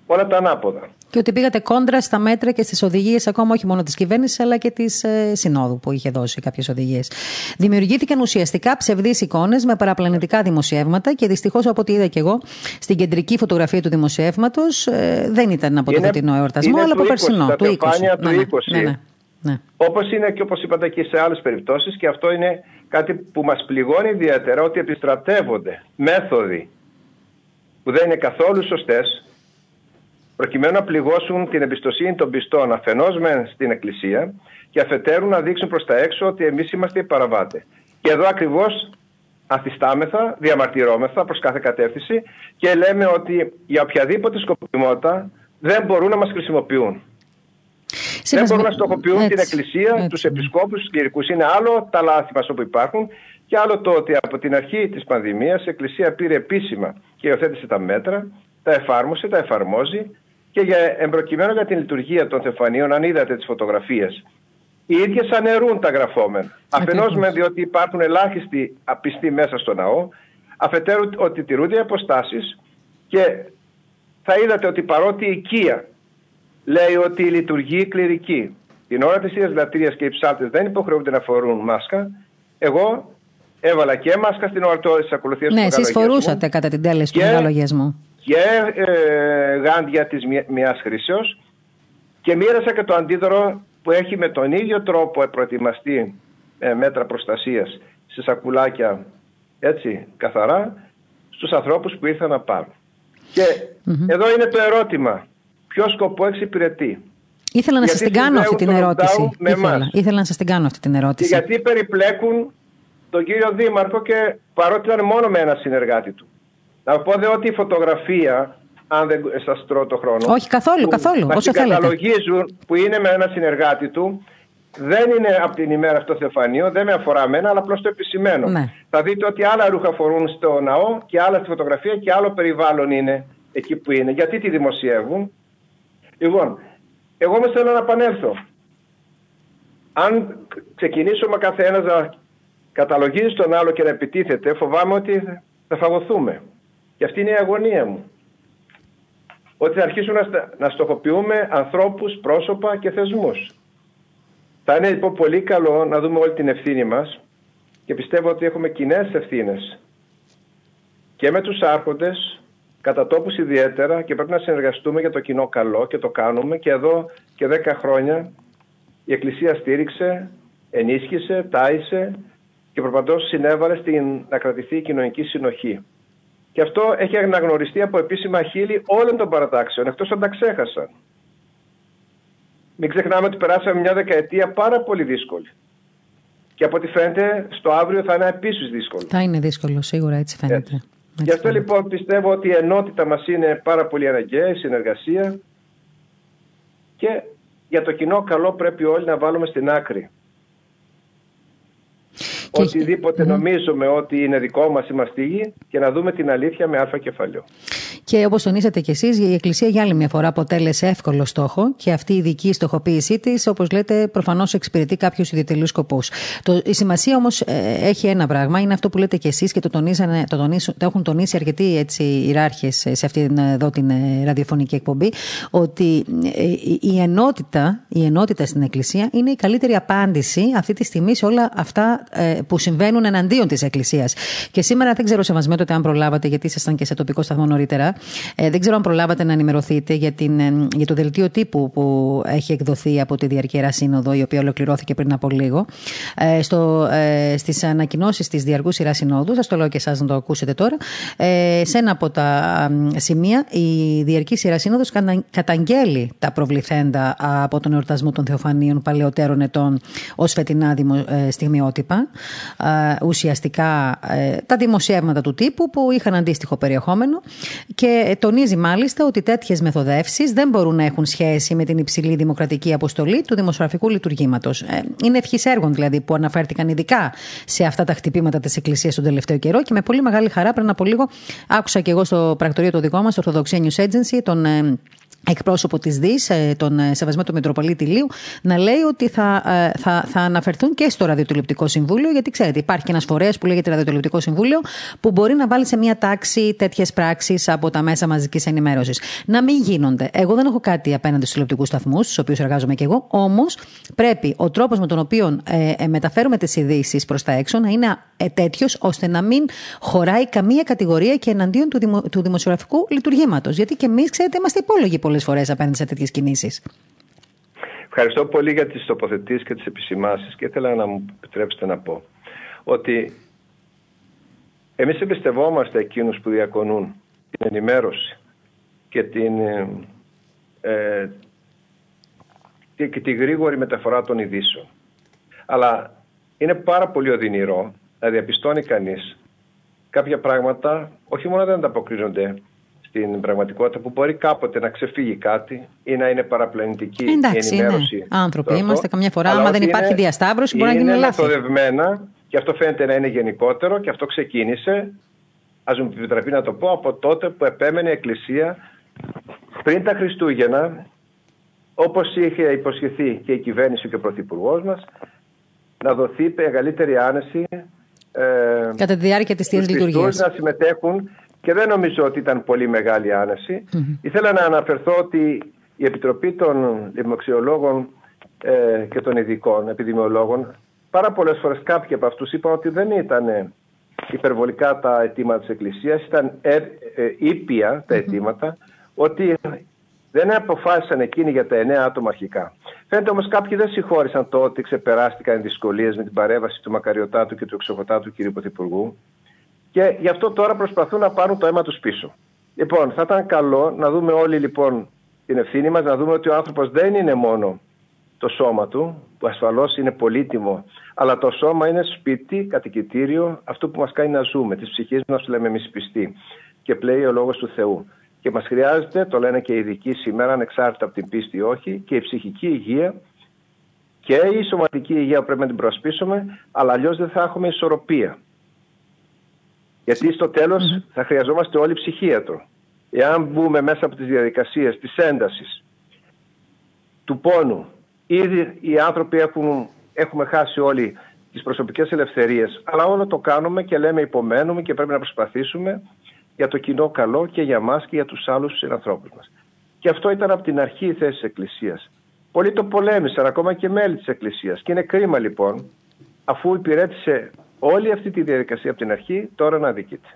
όλα τα ανάποδα. Και ότι πήγατε κόντρα στα μέτρα και στις οδηγίες, ακόμα όχι μόνο της κυβέρνησης, αλλά και της ε, Συνόδου που είχε δώσει κάποιες οδηγίες. Δημιουργήθηκαν ουσιαστικά ψευδείς εικόνες με παραπλανητικά δημοσιεύματα και δυστυχώς, από ό,τι είδα και εγώ, στην κεντρική φωτογραφία του δημοσιεύματος ε, δεν ήταν από το φετινό εορτασμό, αλλά από περσινό. Του 20. Του 20. Ναι, ναι, ναι. Ναι. Όπως είναι και όπως είπατε και σε άλλες περιπτώσεις, και αυτό είναι κάτι που μας πληγώνει ιδιαίτερα, ότι επιστρατεύονται μέθοδοι που δεν είναι καθόλου σωστές, προκειμένου να πληγώσουν την εμπιστοσύνη των πιστών αφενός μεν στην Εκκλησία και αφετέρου να δείξουν προς τα έξω ότι εμείς είμαστε οι παραβάτες. Και εδώ ακριβώς αθιστάμεθα, διαμαρτυρόμεθα προς κάθε κατεύθυνση και λέμε ότι για οποιαδήποτε σκοπιμότητα δεν μπορούν να μας χρησιμοποιούν. Δεν μπορούν να στοχοποιούν την Εκκλησία, τους επισκόπους, τους κληρικού. Είναι άλλο τα λάθη μας όπου υπάρχουν και άλλο το ότι από την αρχή της πανδημίας η Εκκλησία πήρε επίσημα και υιοθέτησε τα μέτρα τα εφάρμοσε, τα εφαρμόζει και για, εμπροκειμένου για την λειτουργία των θεφανίων, αν είδατε τις φωτογραφίες, οι ίδιες αναιρούν τα γραφόμενα. Αφενός με διότι υπάρχουν ελάχιστοι απιστοί μέσα στο ναό, αφετέρου ότι τηρούνται οι αποστάσεις και θα είδατε ότι παρότι η οικία λέει ότι λειτουργεί κληρική, την ώρα της Ίδιας Λατρείας και οι ψάλτες δεν υποχρεούνται να φορούν μάσκα, εγώ έβαλα και μάσκα στην ώρα της ακολουθίας ναι, του Ναι, εσείς φορούσατε κατά την τέλεση του μεγαλογιασμού. Και ε, γάντια της μιας χρήσεως και μοίρασα και το αντίδωρο που έχει με τον ίδιο τρόπο προετοιμαστεί ε, μέτρα προστασίας σε σακουλάκια έτσι καθαρά στους ανθρώπους που ήρθαν να πάρουν. Και εδώ είναι το ερώτημα. Ποιος σκοπό εξυπηρετεί; Ήθελα να σας την κάνω αυτή την ερώτηση. Ήθελα. Ήθελα να σας την κάνω αυτή την ερώτηση. Και γιατί περιπλέκουν τον κύριο Δήμαρχο και παρότι ήταν μόνο με ένα συνεργάτη του; Να πω δε ότι η φωτογραφία, αν δεν σας τρώω το χρόνο. Όχι, καθόλου, που καθόλου. Όσο θέλετε. καταλογίζουν που είναι με ένα συνεργάτη του, δεν είναι από την ημέρα αυτό θεφανείο, δεν με αφορά εμένα, αλλά απλώς το επισημαίνω. Ναι. Θα δείτε ότι άλλα ρούχα φορούν στο ναό και άλλα στη φωτογραφία και άλλο περιβάλλον είναι εκεί που είναι. Γιατί τη δημοσιεύουν; Λοιπόν, εγώ όμως θέλω να επανέλθω. Αν ξεκινήσουμε καθένα να καταλογίζει τον άλλο και να επιτίθεται, φοβάμαι ότι θα φαγωθούμε. Και αυτή είναι η αγωνία μου. Ότι θα αρχίσουμε να, να στοχοποιούμε ανθρώπους, πρόσωπα και θεσμούς. Θα είναι λοιπόν πολύ καλό να δούμε όλη την ευθύνη μας και πιστεύω ότι έχουμε κοινέ ευθύνες και με τους άρχοντες, κατά τόπους ιδιαίτερα και πρέπει να συνεργαστούμε για το κοινό καλό και το κάνουμε και εδώ και 10 χρόνια η Εκκλησία στήριξε, ενίσχυσε, τάισε και προπαντός συνέβαλε στην να κρατηθεί η κοινωνική συνοχή. Και αυτό έχει αναγνωριστεί από επίσημα χείλη όλων των παρατάξεων, εκτός αν τα ξέχασαν. Μην ξεχνάμε ότι περάσαμε μια δεκαετία πάρα πολύ δύσκολη. Και από ό,τι φαίνεται στο αύριο θα είναι επίσης δύσκολο. Θα είναι δύσκολο, σίγουρα έτσι φαίνεται. Έτσι. Γι' αυτό λοιπόν πιστεύω ότι η ενότητα μας είναι πάρα πολύ αναγκαία, η συνεργασία και για το κοινό καλό πρέπει όλοι να βάλουμε στην άκρη. Οτιδήποτε ναι. νομίζουμε ότι είναι δικό μας είμαστε και να δούμε την αλήθεια με αλφα κεφαλαίο. Και όπως τονίσατε κι εσείς, η Εκκλησία για άλλη μια φορά αποτέλεσε εύκολο στόχο και αυτή η ειδική στοχοποίησή της, όπως λέτε, προφανώς εξυπηρετεί κάποιους ιδιωτελούς σκοπούς. Η σημασία όμως ε, έχει ένα πράγμα, είναι αυτό που λέτε κι εσείς και το, τονίσανε, το, τονίσουν, το έχουν τονίσει αρκετοί έτσι, ιεράρχες σε αυτή εδώ την ε, ραδιοφωνική εκπομπή, ότι ε, η ενότητα, η ενότητα στην Εκκλησία είναι η καλύτερη απάντηση αυτή τη στιγμή σε όλα αυτά που συμβαίνουν εναντίον της Εκκλησίας. Και σήμερα δεν ξέρω, Σεβασμέτω, αν προλάβατε, γιατί ήσασταν και σε τοπικό σταθμό νωρίτερα. Ε, δεν ξέρω αν προλάβατε να ενημερωθείτε για, την, ε, για το δελτίο τύπου που έχει εκδοθεί από τη Διαρκέρα Σύνοδο, η οποία ολοκληρώθηκε πριν από λίγο. Ε, στο, ε, στις ανακοινώσεις της Διαρκού Σειράς Συνόδου, θα το λέω και εσάς να το ακούσετε τώρα, ε, σε ένα από τα σημεία η Διαρκή Σειράς Σύνοδος καταγγέλει τα προβληθέντα από τον εορτασμό των Θεοφανίων παλαιότερων ετών ως φετινά δημο, ε, στιγμιότυπα. Ε, ουσιαστικά ε, τα δημοσιεύματα του τύπου που είχαν αντίστοιχο περιεχόμενο και τονίζει μάλιστα ότι τέτοιες μεθοδεύσεις δεν μπορούν να έχουν σχέση με την υψηλή δημοκρατική αποστολή του δημοσιογραφικού λειτουργήματος. Ε, είναι ευχής έργων δηλαδή που αναφέρθηκαν ειδικά σε αυτά τα χτυπήματα της Εκκλησίας τον τελευταίο καιρό και με πολύ μεγάλη χαρά πριν από λίγο άκουσα και εγώ στο πρακτορείο το δικό μας, το Orthodoxia News Agency, τον ε, εκπρόσωπο της ΔΙΣ, ε, τον ε, Σεβασμό του Μητροπολίτη Λίου, να λέει ότι θα, ε, θα, θα αναφερθούν και στο Ραδιοτηλεπτικό Συμβούλιο, γιατί ξέρετε, υπάρχει ένας φορέας που λέγεται Ραδιοτηλεπτικό Συμβούλιο, που μπορεί να βάλει σε μια τάξη τέτοιες πράξεις από τα μέσα μαζικής ενημέρωσης. Να μην γίνονται. Εγώ δεν έχω κάτι απέναντι στους τηλεοπτικούς σταθμούς, στους οποίους εργάζομαι και εγώ, όμως πρέπει ο τρόπος με τον οποίο ε, μεταφέρουμε τις ειδήσεις προς τα έξω να είναι ε, τέτοιος ώστε να μην χωράει καμία κατηγορία και εναντίον του, δημο, του δημοσιογραφικού λειτουργήματος. Γιατί και εμείς, ξέρετε, είμαστε υπόλογοι πολλέ φορές απέναντι σε τέτοιες κινήσεις. Ευχαριστώ πολύ για τις τοποθετήσεις και τις επισημάσεις και ήθελα να μου επιτρέψετε να πω ότι εμείς εμπιστευόμαστε εκείνους που διακονούν την ενημέρωση και την, ε, και τη γρήγορη μεταφορά των ειδήσεων. Αλλά είναι πάρα πολύ οδυνηρό να διαπιστώνει κανείς κάποια πράγματα όχι μόνο δεν ανταποκρίνονται στην πραγματικότητα που μπορεί κάποτε να ξεφύγει κάτι ή να είναι παραπλανητική Εντάξει, η ενημέρωση. Είναι. Άνθρωποι αυτό, είμαστε καμιά φορά, άμα δεν υπάρχει είναι, διασταύρωση μπορεί να γίνει λάθη. Είναι μεθοδευμένα και αυτό φαίνεται να είναι γενικότερο και αυτό ξεκίνησε ας μου επιτραπεί να το πω, από τότε που επέμενε η Εκκλησία πριν τα Χριστούγεννα, όπως είχε υποσχεθεί και η κυβέρνηση και ο Πρωθυπουργός μας, να δοθεί μεγαλύτερη άνεση ε, κατά τη διάρκεια της Θείας Λειτουργίας. να συμμετέχουν και δεν νομίζω ότι ήταν πολύ μεγάλη άνεση. Ήθελα να αναφερθώ ότι η Επιτροπή των Δημοξιολόγων ε, και των ειδικών επιδημιολόγων πάρα πολλές φορές κάποιοι από αυτούς είπαν ότι δεν ήταν υπερβολικά τα αιτήματα της Εκκλησίας, ήταν ε, ε, ήπια τα αιτήματα, ότι δεν αποφάσισαν εκείνοι για τα εννέα άτομα αρχικά. Φαίνεται όμως κάποιοι δεν συγχώρησαν το ότι ξεπεράστηκαν οι δυσκολίες με την παρέμβαση του Μακαριωτάτου και του Εξοχωτάτου κ. Πρωθυπουργού και γι' αυτό τώρα προσπαθούν να πάρουν το αίμα τους πίσω. Λοιπόν, θα ήταν καλό να δούμε όλοι λοιπόν την ευθύνη μας, να δούμε ότι ο άνθρωπος δεν είναι μόνο το σώμα του, που ασφαλώς είναι πολύτιμο, αλλά το σώμα είναι σπίτι, κατοικητήριο, αυτό που μας κάνει να ζούμε, τη ψυχή μας, λέμε εμείς πιστοί. Και πλέει ο λόγος του Θεού. Και μας χρειάζεται, το λένε και οι ειδικοί σήμερα, ανεξάρτητα από την πίστη όχι, και η ψυχική υγεία και η σωματική υγεία πρέπει να την προσπίσουμε, αλλά αλλιώς δεν θα έχουμε ισορροπία. Γιατί στο τέλος θα χρειαζόμαστε όλοι ψυχίατρο. Εάν μπούμε μέσα από τις διαδικασίες της έντασης, του πόνου, ήδη οι άνθρωποι έχουν, έχουμε χάσει όλοι τις προσωπικές ελευθερίες, αλλά όλο το κάνουμε και λέμε υπομένουμε και πρέπει να προσπαθήσουμε για το κοινό καλό και για μας και για τους άλλους συνανθρώπους μας. Και αυτό ήταν από την αρχή η θέση της Εκκλησίας. Πολλοί το πολέμησαν, ακόμα και μέλη της Εκκλησίας. Και είναι κρίμα λοιπόν, αφού υπηρέτησε όλη αυτή τη διαδικασία από την αρχή, τώρα να αδικείται.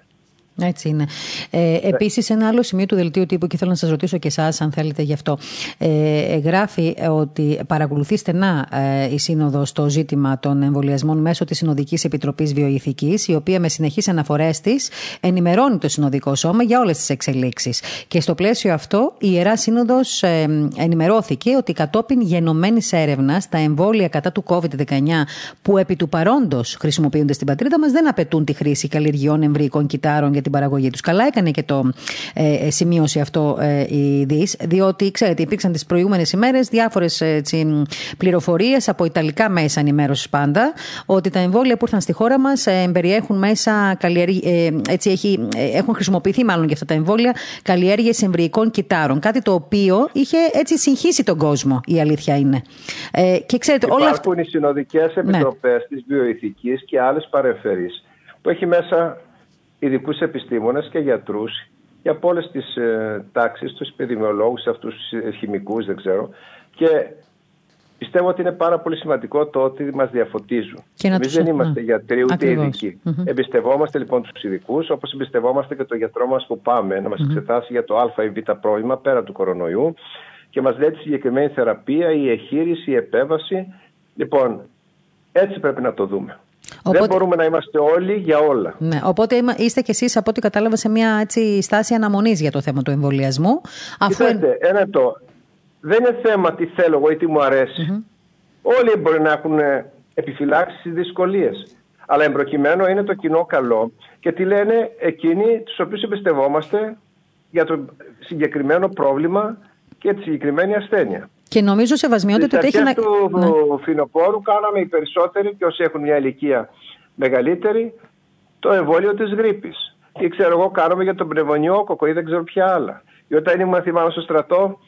Έτσι είναι. Ε, Επίσης, ένα άλλο σημείο του δελτίου τύπου και θέλω να σας ρωτήσω και εσάς, αν θέλετε γι' αυτό. Ε, γράφει ότι παρακολουθεί στενά ε, η Σύνοδος το ζήτημα των εμβολιασμών μέσω της Συνοδικής Επιτροπής Βιοειθικής, η οποία με συνεχείς αναφορές της ενημερώνει το Συνοδικό Σώμα για όλες τις εξελίξεις. Και στο πλαίσιο αυτό, η Ιερά Σύνοδος ε, ενημερώθηκε ότι κατόπιν γενομένης έρευνας, τα εμβόλια κατά του COVID-19 που επί του παρόντος χρησιμοποιούνται στην πατρίδα μας δεν απαιτούν τη χρήση καλλιεργειών εμβρυϊκών κυτάρων για την παραγωγή τους. Καλά έκανε και το ε, ε σημείωσε αυτό ε, η ΔΙΣ, διότι ξέρετε, υπήρξαν τις προηγούμενες ημέρες διάφορες πληροφορίες από ιταλικά μέσα ενημέρωσης πάντα, ότι τα εμβόλια που ήρθαν στη χώρα μας ε, περιέχουν μέσα ε, έτσι έχει, ε, έχουν χρησιμοποιηθεί μάλλον για αυτά τα εμβόλια καλλιέργειες εμβρυϊκών κυτάρων. Κάτι το οποίο είχε έτσι συγχύσει τον κόσμο, η αλήθεια είναι. Ε, και ξέρετε, Υπάρχουν όλα αυτά... οι συνοδικές επιτροπές ναι. της βιοειθικής και άλλες παρεμφερείς που έχει μέσα ειδικούς επιστήμονες και γιατρούς για από όλε τις ε, τάξεις, τους επιδημιολόγους, αυτούς τους ε, χημικούς, δεν ξέρω. Και πιστεύω ότι είναι πάρα πολύ σημαντικό το ότι μας διαφωτίζουν. Εμείς δεν είμαστε γιατροί ούτε ειδικοί. Εμπιστευόμαστε λοιπόν τους ειδικούς, όπως εμπιστευόμαστε και το γιατρό μας που πάμε να μας εξετάσει για το Α ή Β πρόβλημα πέρα του κορονοϊού και μας λέει τη συγκεκριμένη θεραπεία, η εχείριση, η επέβαση. Λοιπόν, έτσι πρέπει να το δούμε. Οπότε... Δεν μπορούμε να είμαστε όλοι για όλα. Ναι, οπότε είστε κι εσείς, από ό,τι κατάλαβα, σε μια έτσι, στάση αναμονής για το θέμα του εμβολιασμού. Αφού... Κοιτάξτε, ένα το. Δεν είναι θέμα τι θέλω εγώ ή τι μου αρεσει Όλοι μπορεί να έχουν επιφυλάξεις ή δυσκολίες. Αλλά εμπροκειμένο είναι το κοινό καλό και τι λένε εκείνοι τους οποίους εμπιστευόμαστε για το συγκεκριμένο πρόβλημα και τη συγκεκριμένη ασθένεια. Και νομίζω σεβασμιότητα ότι έχει να. του ναι. φινοπόρου κάναμε οι περισσότεροι και όσοι έχουν μια ηλικία μεγαλύτερη το εμβόλιο της γρήπης. Ή ξέρω εγώ, κάνουμε για τον πνευμονιόκοκο ή δεν ξέρω ποια άλλα. Ή όταν ήμουν θυμάμαι στο στρατό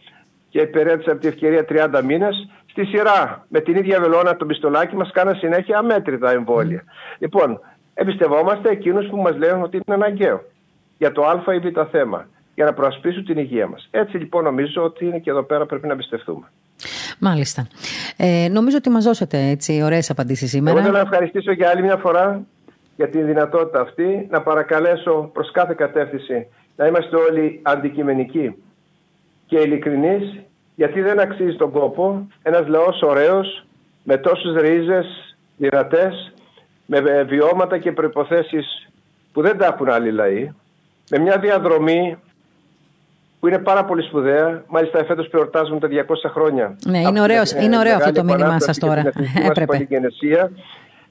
και υπηρέτησα από τη ευκαιρία 30 μήνες, στη σειρά με την ίδια βελόνα το πιστολάκι μας κάναν συνέχεια αμέτρητα εμβόλια. Λοιπόν, εμπιστευόμαστε εκείνους που μας λένε ότι είναι αναγκαίο για το Α ή Β θέμα για να προασπίσουν την υγεία μας. Έτσι λοιπόν νομίζω ότι είναι και εδώ πέρα πρέπει να εμπιστευτούμε. Μάλιστα. Ε, νομίζω ότι μας δώσετε έτσι ωραίες απαντήσεις σήμερα. Εγώ θέλω να ευχαριστήσω για άλλη μια φορά για την δυνατότητα αυτή να παρακαλέσω προς κάθε κατεύθυνση να είμαστε όλοι αντικειμενικοί και ειλικρινείς γιατί δεν αξίζει τον κόπο ένας λαός ωραίος με τόσους ρίζες δυνατές με βιώματα και προϋποθέσεις που δεν τα έχουν άλλοι λαοί με μια διαδρομή που είναι πάρα πολύ σπουδαία. Μάλιστα, φέτος εορτάζουμε τα 200 χρόνια. Ναι, είναι, ωραίος, είναι ωραίο αυτό το μήνυμά σας τώρα. Έπρεπε.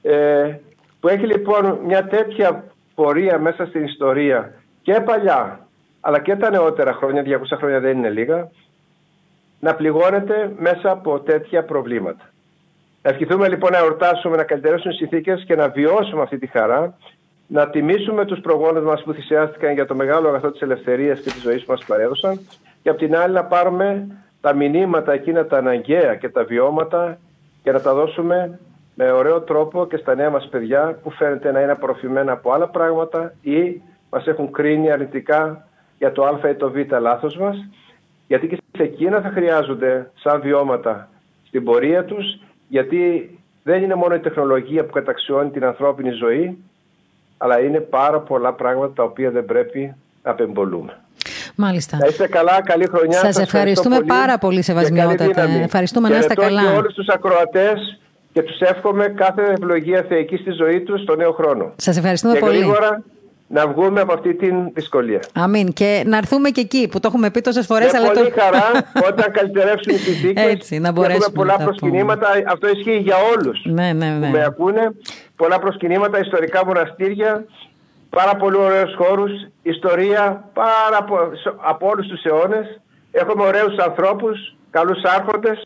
Ε, που έχει λοιπόν μια τέτοια πορεία μέσα στην ιστορία και παλιά, αλλά και τα νεότερα χρόνια, 200 χρόνια δεν είναι λίγα, να πληγώνεται μέσα από τέτοια προβλήματα. Να ευχηθούμε λοιπόν να εορτάσουμε, να καλυτερώσουμε συνθήκες και να βιώσουμε αυτή τη χαρά να τιμήσουμε τους προγόνες μας που θυσιάστηκαν για το μεγάλο αγαθό της ελευθερίας και της ζωής που μας παρέδωσαν και απ' την άλλη να πάρουμε τα μηνύματα εκείνα τα αναγκαία και τα βιώματα και να τα δώσουμε με ωραίο τρόπο και στα νέα μας παιδιά που φαίνεται να είναι απορροφημένα από άλλα πράγματα ή μας έχουν κρίνει αρνητικά για το α ή το β λάθος μας. Γιατί και σε εκείνα θα χρειάζονται σαν βιώματα στην πορεία τους γιατί δεν είναι μόνο η τεχνολογία που καταξιώνει την ανθρώπινη ζωή αλλά είναι πάρα πολλά πράγματα τα οποία δεν πρέπει να απεμπολούμε. Μάλιστα. Να είστε καλά, καλή χρονιά. Σας, ευχαριστούμε πολύ πάρα πολύ, Σεβασμιότατε. Ευχαριστούμε να είστε καλά. Και όλους τους ακροατές και τους εύχομαι κάθε ευλογία θεϊκή στη ζωή τους στο νέο χρόνο. Σας ευχαριστούμε και πολύ. Γρήγορα να βγούμε από αυτή την δυσκολία. Αμήν. Και να έρθουμε και εκεί που το έχουμε πει τόσες φορές. Με πολύ το... χαρά [laughs] όταν καλυτερεύσουν οι συνθήκε. Έτσι, να μπορέσουμε. Έχουμε πολλά προσκυνήματα. Αυτό ισχύει για όλους ναι, ναι, ναι. που με ακούνε. Πολλά προσκυνήματα, ιστορικά μοναστήρια, πάρα πολύ ωραίους χώρους, ιστορία πάρα από, από όλους τους αιώνες. Έχουμε ωραίους ανθρώπους, καλούς άρχοντες.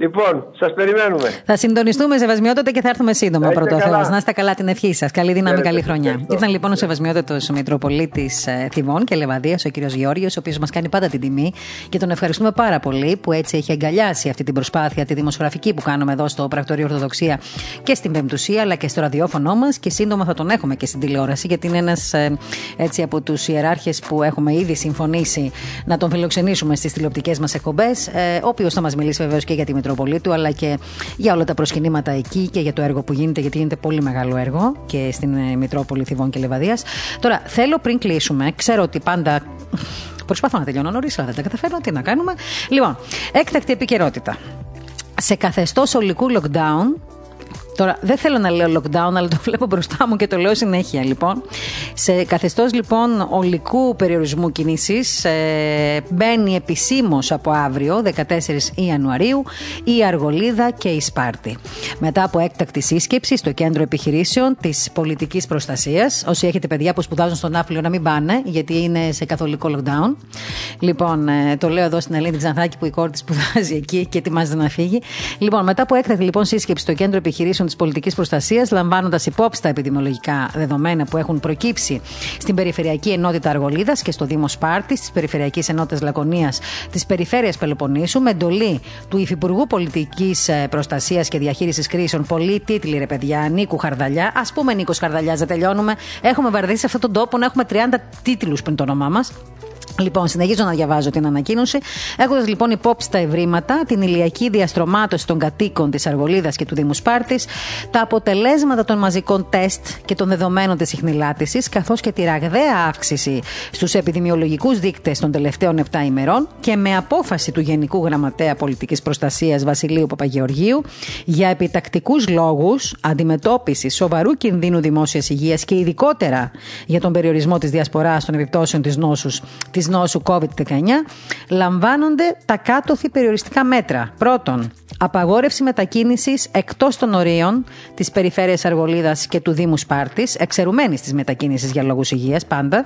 Λοιπόν, σας περιμένουμε. Θα συντονιστούμε Σεβασμιότατε και θα έρθουμε σύντομα πρώτο Θεός. Να είστε καλά την ευχή σας. Καλή δύναμη, καλή χρονιά. Ευχαριστώ. Ήταν λοιπόν ο Σεβασμιότατος Μητροπολίτης ε, Θηβών και Λεβαδία, ο κ. Γιώργιο, ο οποίος μας κάνει πάντα την τιμή και τον ευχαριστούμε πάρα πολύ που έτσι έχει αγκαλιάσει αυτή την προσπάθεια, τη δημοσιογραφική που κάνουμε εδώ στο Πρακτορείο Ορθοδοξία και στην Πεμπτουσία αλλά και στο ραδιόφωνο μας και σύντομα θα τον έχουμε και στην τηλεόραση γιατί είναι ένας ε, έτσι από τους ιεράρχες που έχουμε ήδη συμφωνήσει να τον φιλοξενήσουμε στις τηλεοπτικές μας εκπομπές, ε, ο οποίος θα μας μιλήσει βεβαίως και για τη Μητροπολίτου, αλλά και για όλα τα προσκυνήματα εκεί και για το έργο που γίνεται, γιατί γίνεται πολύ μεγάλο έργο και στην ε, Μητρόπολη Θηβών και Λεβαδίας. Τώρα, θέλω πριν κλείσουμε, ξέρω ότι πάντα. Προσπαθώ να τελειώνω νωρίς, αλλά δεν τα καταφέρνω. Τι να κάνουμε. Λοιπόν, έκτακτη επικαιρότητα. Σε καθεστώς ολικού lockdown, Τώρα δεν θέλω να λέω lockdown, αλλά το [laughs] βλέπω μπροστά μου και το λέω συνέχεια λοιπόν. Σε καθεστώς λοιπόν ολικού περιορισμού κινήσεις ε, μπαίνει επισήμως από αύριο, 14 Ιανουαρίου, η Αργολίδα και η Σπάρτη. Μετά από έκτακτη σύσκεψη στο κέντρο επιχειρήσεων της πολιτικής προστασίας, όσοι έχετε παιδιά που σπουδάζουν στον Άφλιο να μην πάνε, γιατί είναι σε καθολικό lockdown. Λοιπόν, ε, το λέω εδώ στην Ελένη Ξανθάκη που η κόρη της σπουδάζει εκεί και ετοιμάζεται να φύγει. Λοιπόν, μετά από έκτακτη λοιπόν σύσκεψη στο κέντρο επιχειρήσεων της πολιτικής προστασίας, λαμβάνοντας υπόψη τα επιδημιολογικά δεδομένα που έχουν προκύψει στην Περιφερειακή Ενότητα Αργολίδας και στο Δήμο Σπάρτη, της Περιφερειακής Ενότητας Λακωνίας της Περιφέρειας Πελοποννήσου, με εντολή του Υφυπουργού Πολιτικής ε, Προστασίας και Διαχείρισης Κρίσεων, πολλοί τίτλοι ρε παιδιά, Νίκου Χαρδαλιά. Α πούμε Νίκος Χαρδαλιά, δεν τελειώνουμε. Έχουμε βαρδίσει αυτόν τον τόπο να έχουμε 30 τίτλους πριν το όνομά μας. Λοιπόν, συνεχίζω να διαβάζω την ανακοίνωση. Έχοντας λοιπόν υπόψη τα ευρήματα, την ηλιακή διαστρωμάτωση των κατοίκων της Αργολίδας και του Δήμου Σπάρτης, τα αποτελέσματα των μαζικών τεστ και των δεδομένων της ιχνηλάτηση, καθώς και τη ραγδαία αύξηση στους επιδημιολογικούς δείκτες των τελευταίων 7 ημερών και με απόφαση του Γενικού Γραμματέα Πολιτικής Προστασίας Βασιλείου Παπαγεωργίου για επιτακτικούς λόγους αντιμετώπισης σοβαρού κινδύνου δημόσιας υγείας και ειδικότερα για τον περιορισμό της διασποράς των επιπτώσεων της νόσους της νόσου COVID-19 λαμβάνονται τα κάτωθι περιοριστικά μέτρα. Πρώτον, απαγόρευση μετακίνησης εκτός των ορίων της περιφέρειας Αργολίδας και του Δήμου Σπάρτης, εξαιρουμένης της μετακίνησης για λόγους υγείας πάντα.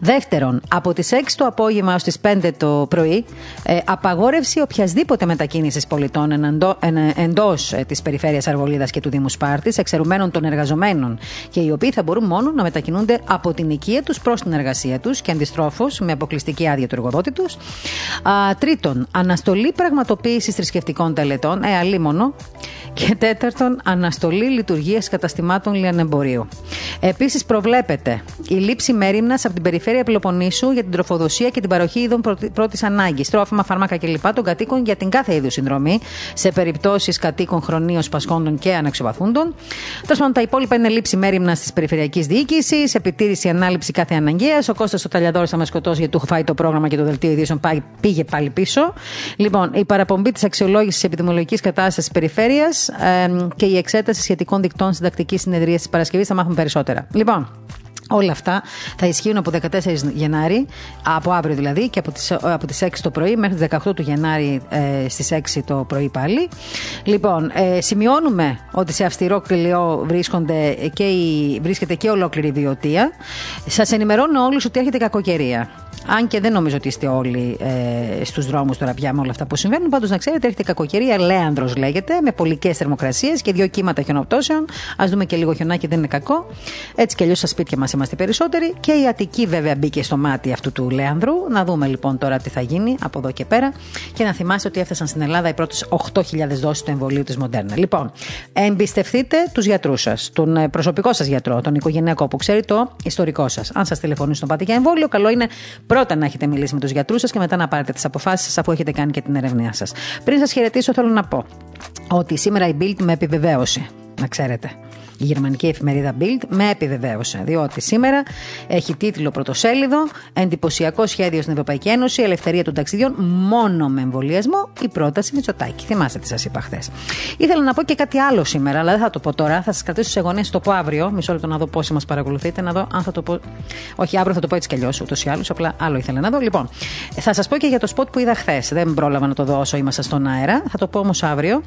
Δεύτερον, από τις 6 το απόγευμα ω τις 5 το πρωί, ε, απαγόρευση οποιασδήποτε μετακίνησης πολιτών εντό ε, της περιφέρειας Αργολίδα και του Δήμου Σπάρτης, εξαιρουμένων των εργαζομένων και οι οποίοι θα μπορούν μόνο να μετακινούνται από την οικία τους προς την εργασία τους και αντιστρόφως με αποκλειστική άδεια του εργοδότη τους. Τρίτον, αναστολή πραγματοποίησης θρησκευτικών τελετών, ε, αλίμονο. Και τέταρτον, αναστολή λειτουργίας καταστημάτων λιανεμπορίου. Επίσης, προβλέπεται η λήψη μέρημνα από την περιφέρεια Πελοποννήσου για την τροφοδοσία και την παροχή είδων πρώτη ανάγκης, τρόφιμα, φάρμακα κλπ. των κατοίκων για την κάθε είδους συνδρομή σε περιπτώσεις κατοίκων χρονίως πασχόντων και αναξιοπαθούντων. Τέλος πάντων, τα υπόλοιπα είναι λήψη μέρημνας της περιφερειακής διοίκησης, επιτήρηση ανάληψη κάθε αναγκαίας. Ο Κώστας ο Ταλιαδόρο θα μας σκοτώσει γιατί του φάει το πρόγραμμα και το δελτίο ειδήσεων πήγε πάλι πίσω. Λοιπόν, η παραπομπή της αξιολόγησης επιδημιολογικής κατάστασης της περιφέρειας ε, και η εξέταση σχετικών δικτών συντακτικής συνεδρίας της Παρασκευής θα μάθουμε περισσότερα. Λοιπόν, Όλα αυτά θα ισχύουν από 14 Γενάρη, από αύριο δηλαδή, και από τις, από τις 6 το πρωί μέχρι τις 18 του Γενάρη ε, στις 6 το πρωί πάλι. Λοιπόν, ε, σημειώνουμε ότι σε αυστηρό κρυλιό βρίσκονται και η, βρίσκεται και ολόκληρη η βιωτεία. Σας ενημερώνω όλους ότι έρχεται κακοκαιρία. Αν και δεν νομίζω ότι είστε όλοι ε, στους δρόμους τώρα πια με όλα αυτά που συμβαίνουν. Πάντως να ξέρετε, έρχεται κακοκαιρία. Λέανδρος λέγεται, με πολικές θερμοκρασίες και δύο κύματα χιονοπτώσεων. Α δούμε και λίγο χιονάκι, δεν είναι κακό. Έτσι κι αλλιώς στα σπίτια μας είμαστε περισσότεροι. Και η Αττική βέβαια μπήκε στο μάτι αυτού του Λέανδρου. Να δούμε λοιπόν τώρα τι θα γίνει από εδώ και πέρα. Και να θυμάστε ότι έφτασαν στην Ελλάδα οι πρώτες 8.000 δόσεις του εμβολίου της Μοντέρνα. Λοιπόν, εμπιστευτείτε τους γιατρούς σας, τον ε, προσωπικό σας γιατρό, τον οικογενειακό που ξέρει το ιστορικό σας. Αν σας τηλεφωνήσουν πάτε για εμβόλιο, καλό είναι πρώτα να έχετε μιλήσει με τους γιατρούς σας και μετά να πάρετε τις αποφάσεις σας αφού έχετε κάνει και την ερευνία σας. Πριν σας χαιρετήσω, θέλω να πω ότι σήμερα η Bild με επιβεβαίωσε, να ξέρετε η γερμανική εφημερίδα Bild με επιβεβαίωσε. Διότι σήμερα έχει τίτλο πρωτοσέλιδο Εντυπωσιακό σχέδιο στην Ευρωπαϊκή Ένωση, Ελευθερία των ταξιδιών μόνο με εμβολιασμό, η πρόταση Μητσοτάκη. Θυμάστε τι σας είπα χθες. Ήθελα να πω και κάτι άλλο σήμερα, αλλά δεν θα το πω τώρα. Θα σας κρατήσω σε γωνίες, το πω αύριο. Μισό λεπτό να δω πόσοι μας παρακολουθείτε, να δω αν θα το πω. Όχι, αύριο θα το πω έτσι κι αλλιώς, ούτως ή άλλως. Απλά άλλο ήθελα να δω. Λοιπόν, θα σας πω και για το σποτ που είδα χθες. Δεν πρόλαβα να το δω όσο είμαστε στον αέρα. Θα το πω όμως αύριο.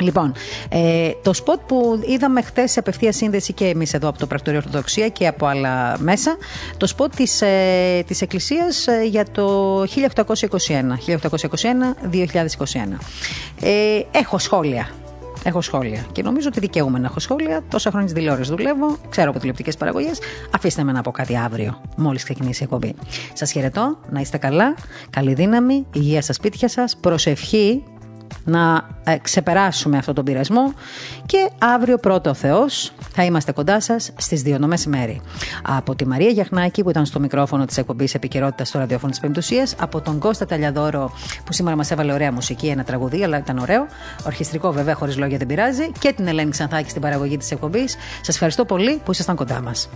Λοιπόν, ε, το σποτ που είδαμε χθες σε απευθεία σύνδεση και εμείς εδώ από το Πρακτορείο Ορθοδοξία και από άλλα μέσα, το σποτ της ε, της Εκκλησίας ε, για το 1821, 1821-2021. Ε, έχω σχόλια. Έχω σχόλια. Και νομίζω ότι δικαιούμαι να έχω σχόλια. Τόσα χρόνια τη τηλεόραση δουλεύω. Ξέρω από τηλεοπτικές παραγωγές. Αφήστε με να πω κάτι αύριο, μόλις ξεκινήσει η εκπομπή. Σας χαιρετώ. Να είστε καλά. Καλή δύναμη. Υγεία στα σπίτια σας. Προσευχή να ε, ξεπεράσουμε αυτόν τον πειρασμό και αύριο πρώτο ο Θεός θα είμαστε κοντά σας στις δύο νομές μέρη. Από τη Μαρία Γιαχνάκη που ήταν στο μικρόφωνο της εκπομπής επικαιρότητα στο ραδιόφωνο της Πεμπτουσίας, από τον Κώστα Ταλιαδόρο που σήμερα μας έβαλε ωραία μουσική, ένα τραγουδί αλλά ήταν ωραίο, ορχιστρικό βέβαια χωρίς λόγια δεν πειράζει και την Ελένη Ξανθάκη στην παραγωγή της εκπομπής. Σας ευχαριστώ πολύ που ήσασταν κοντά μας.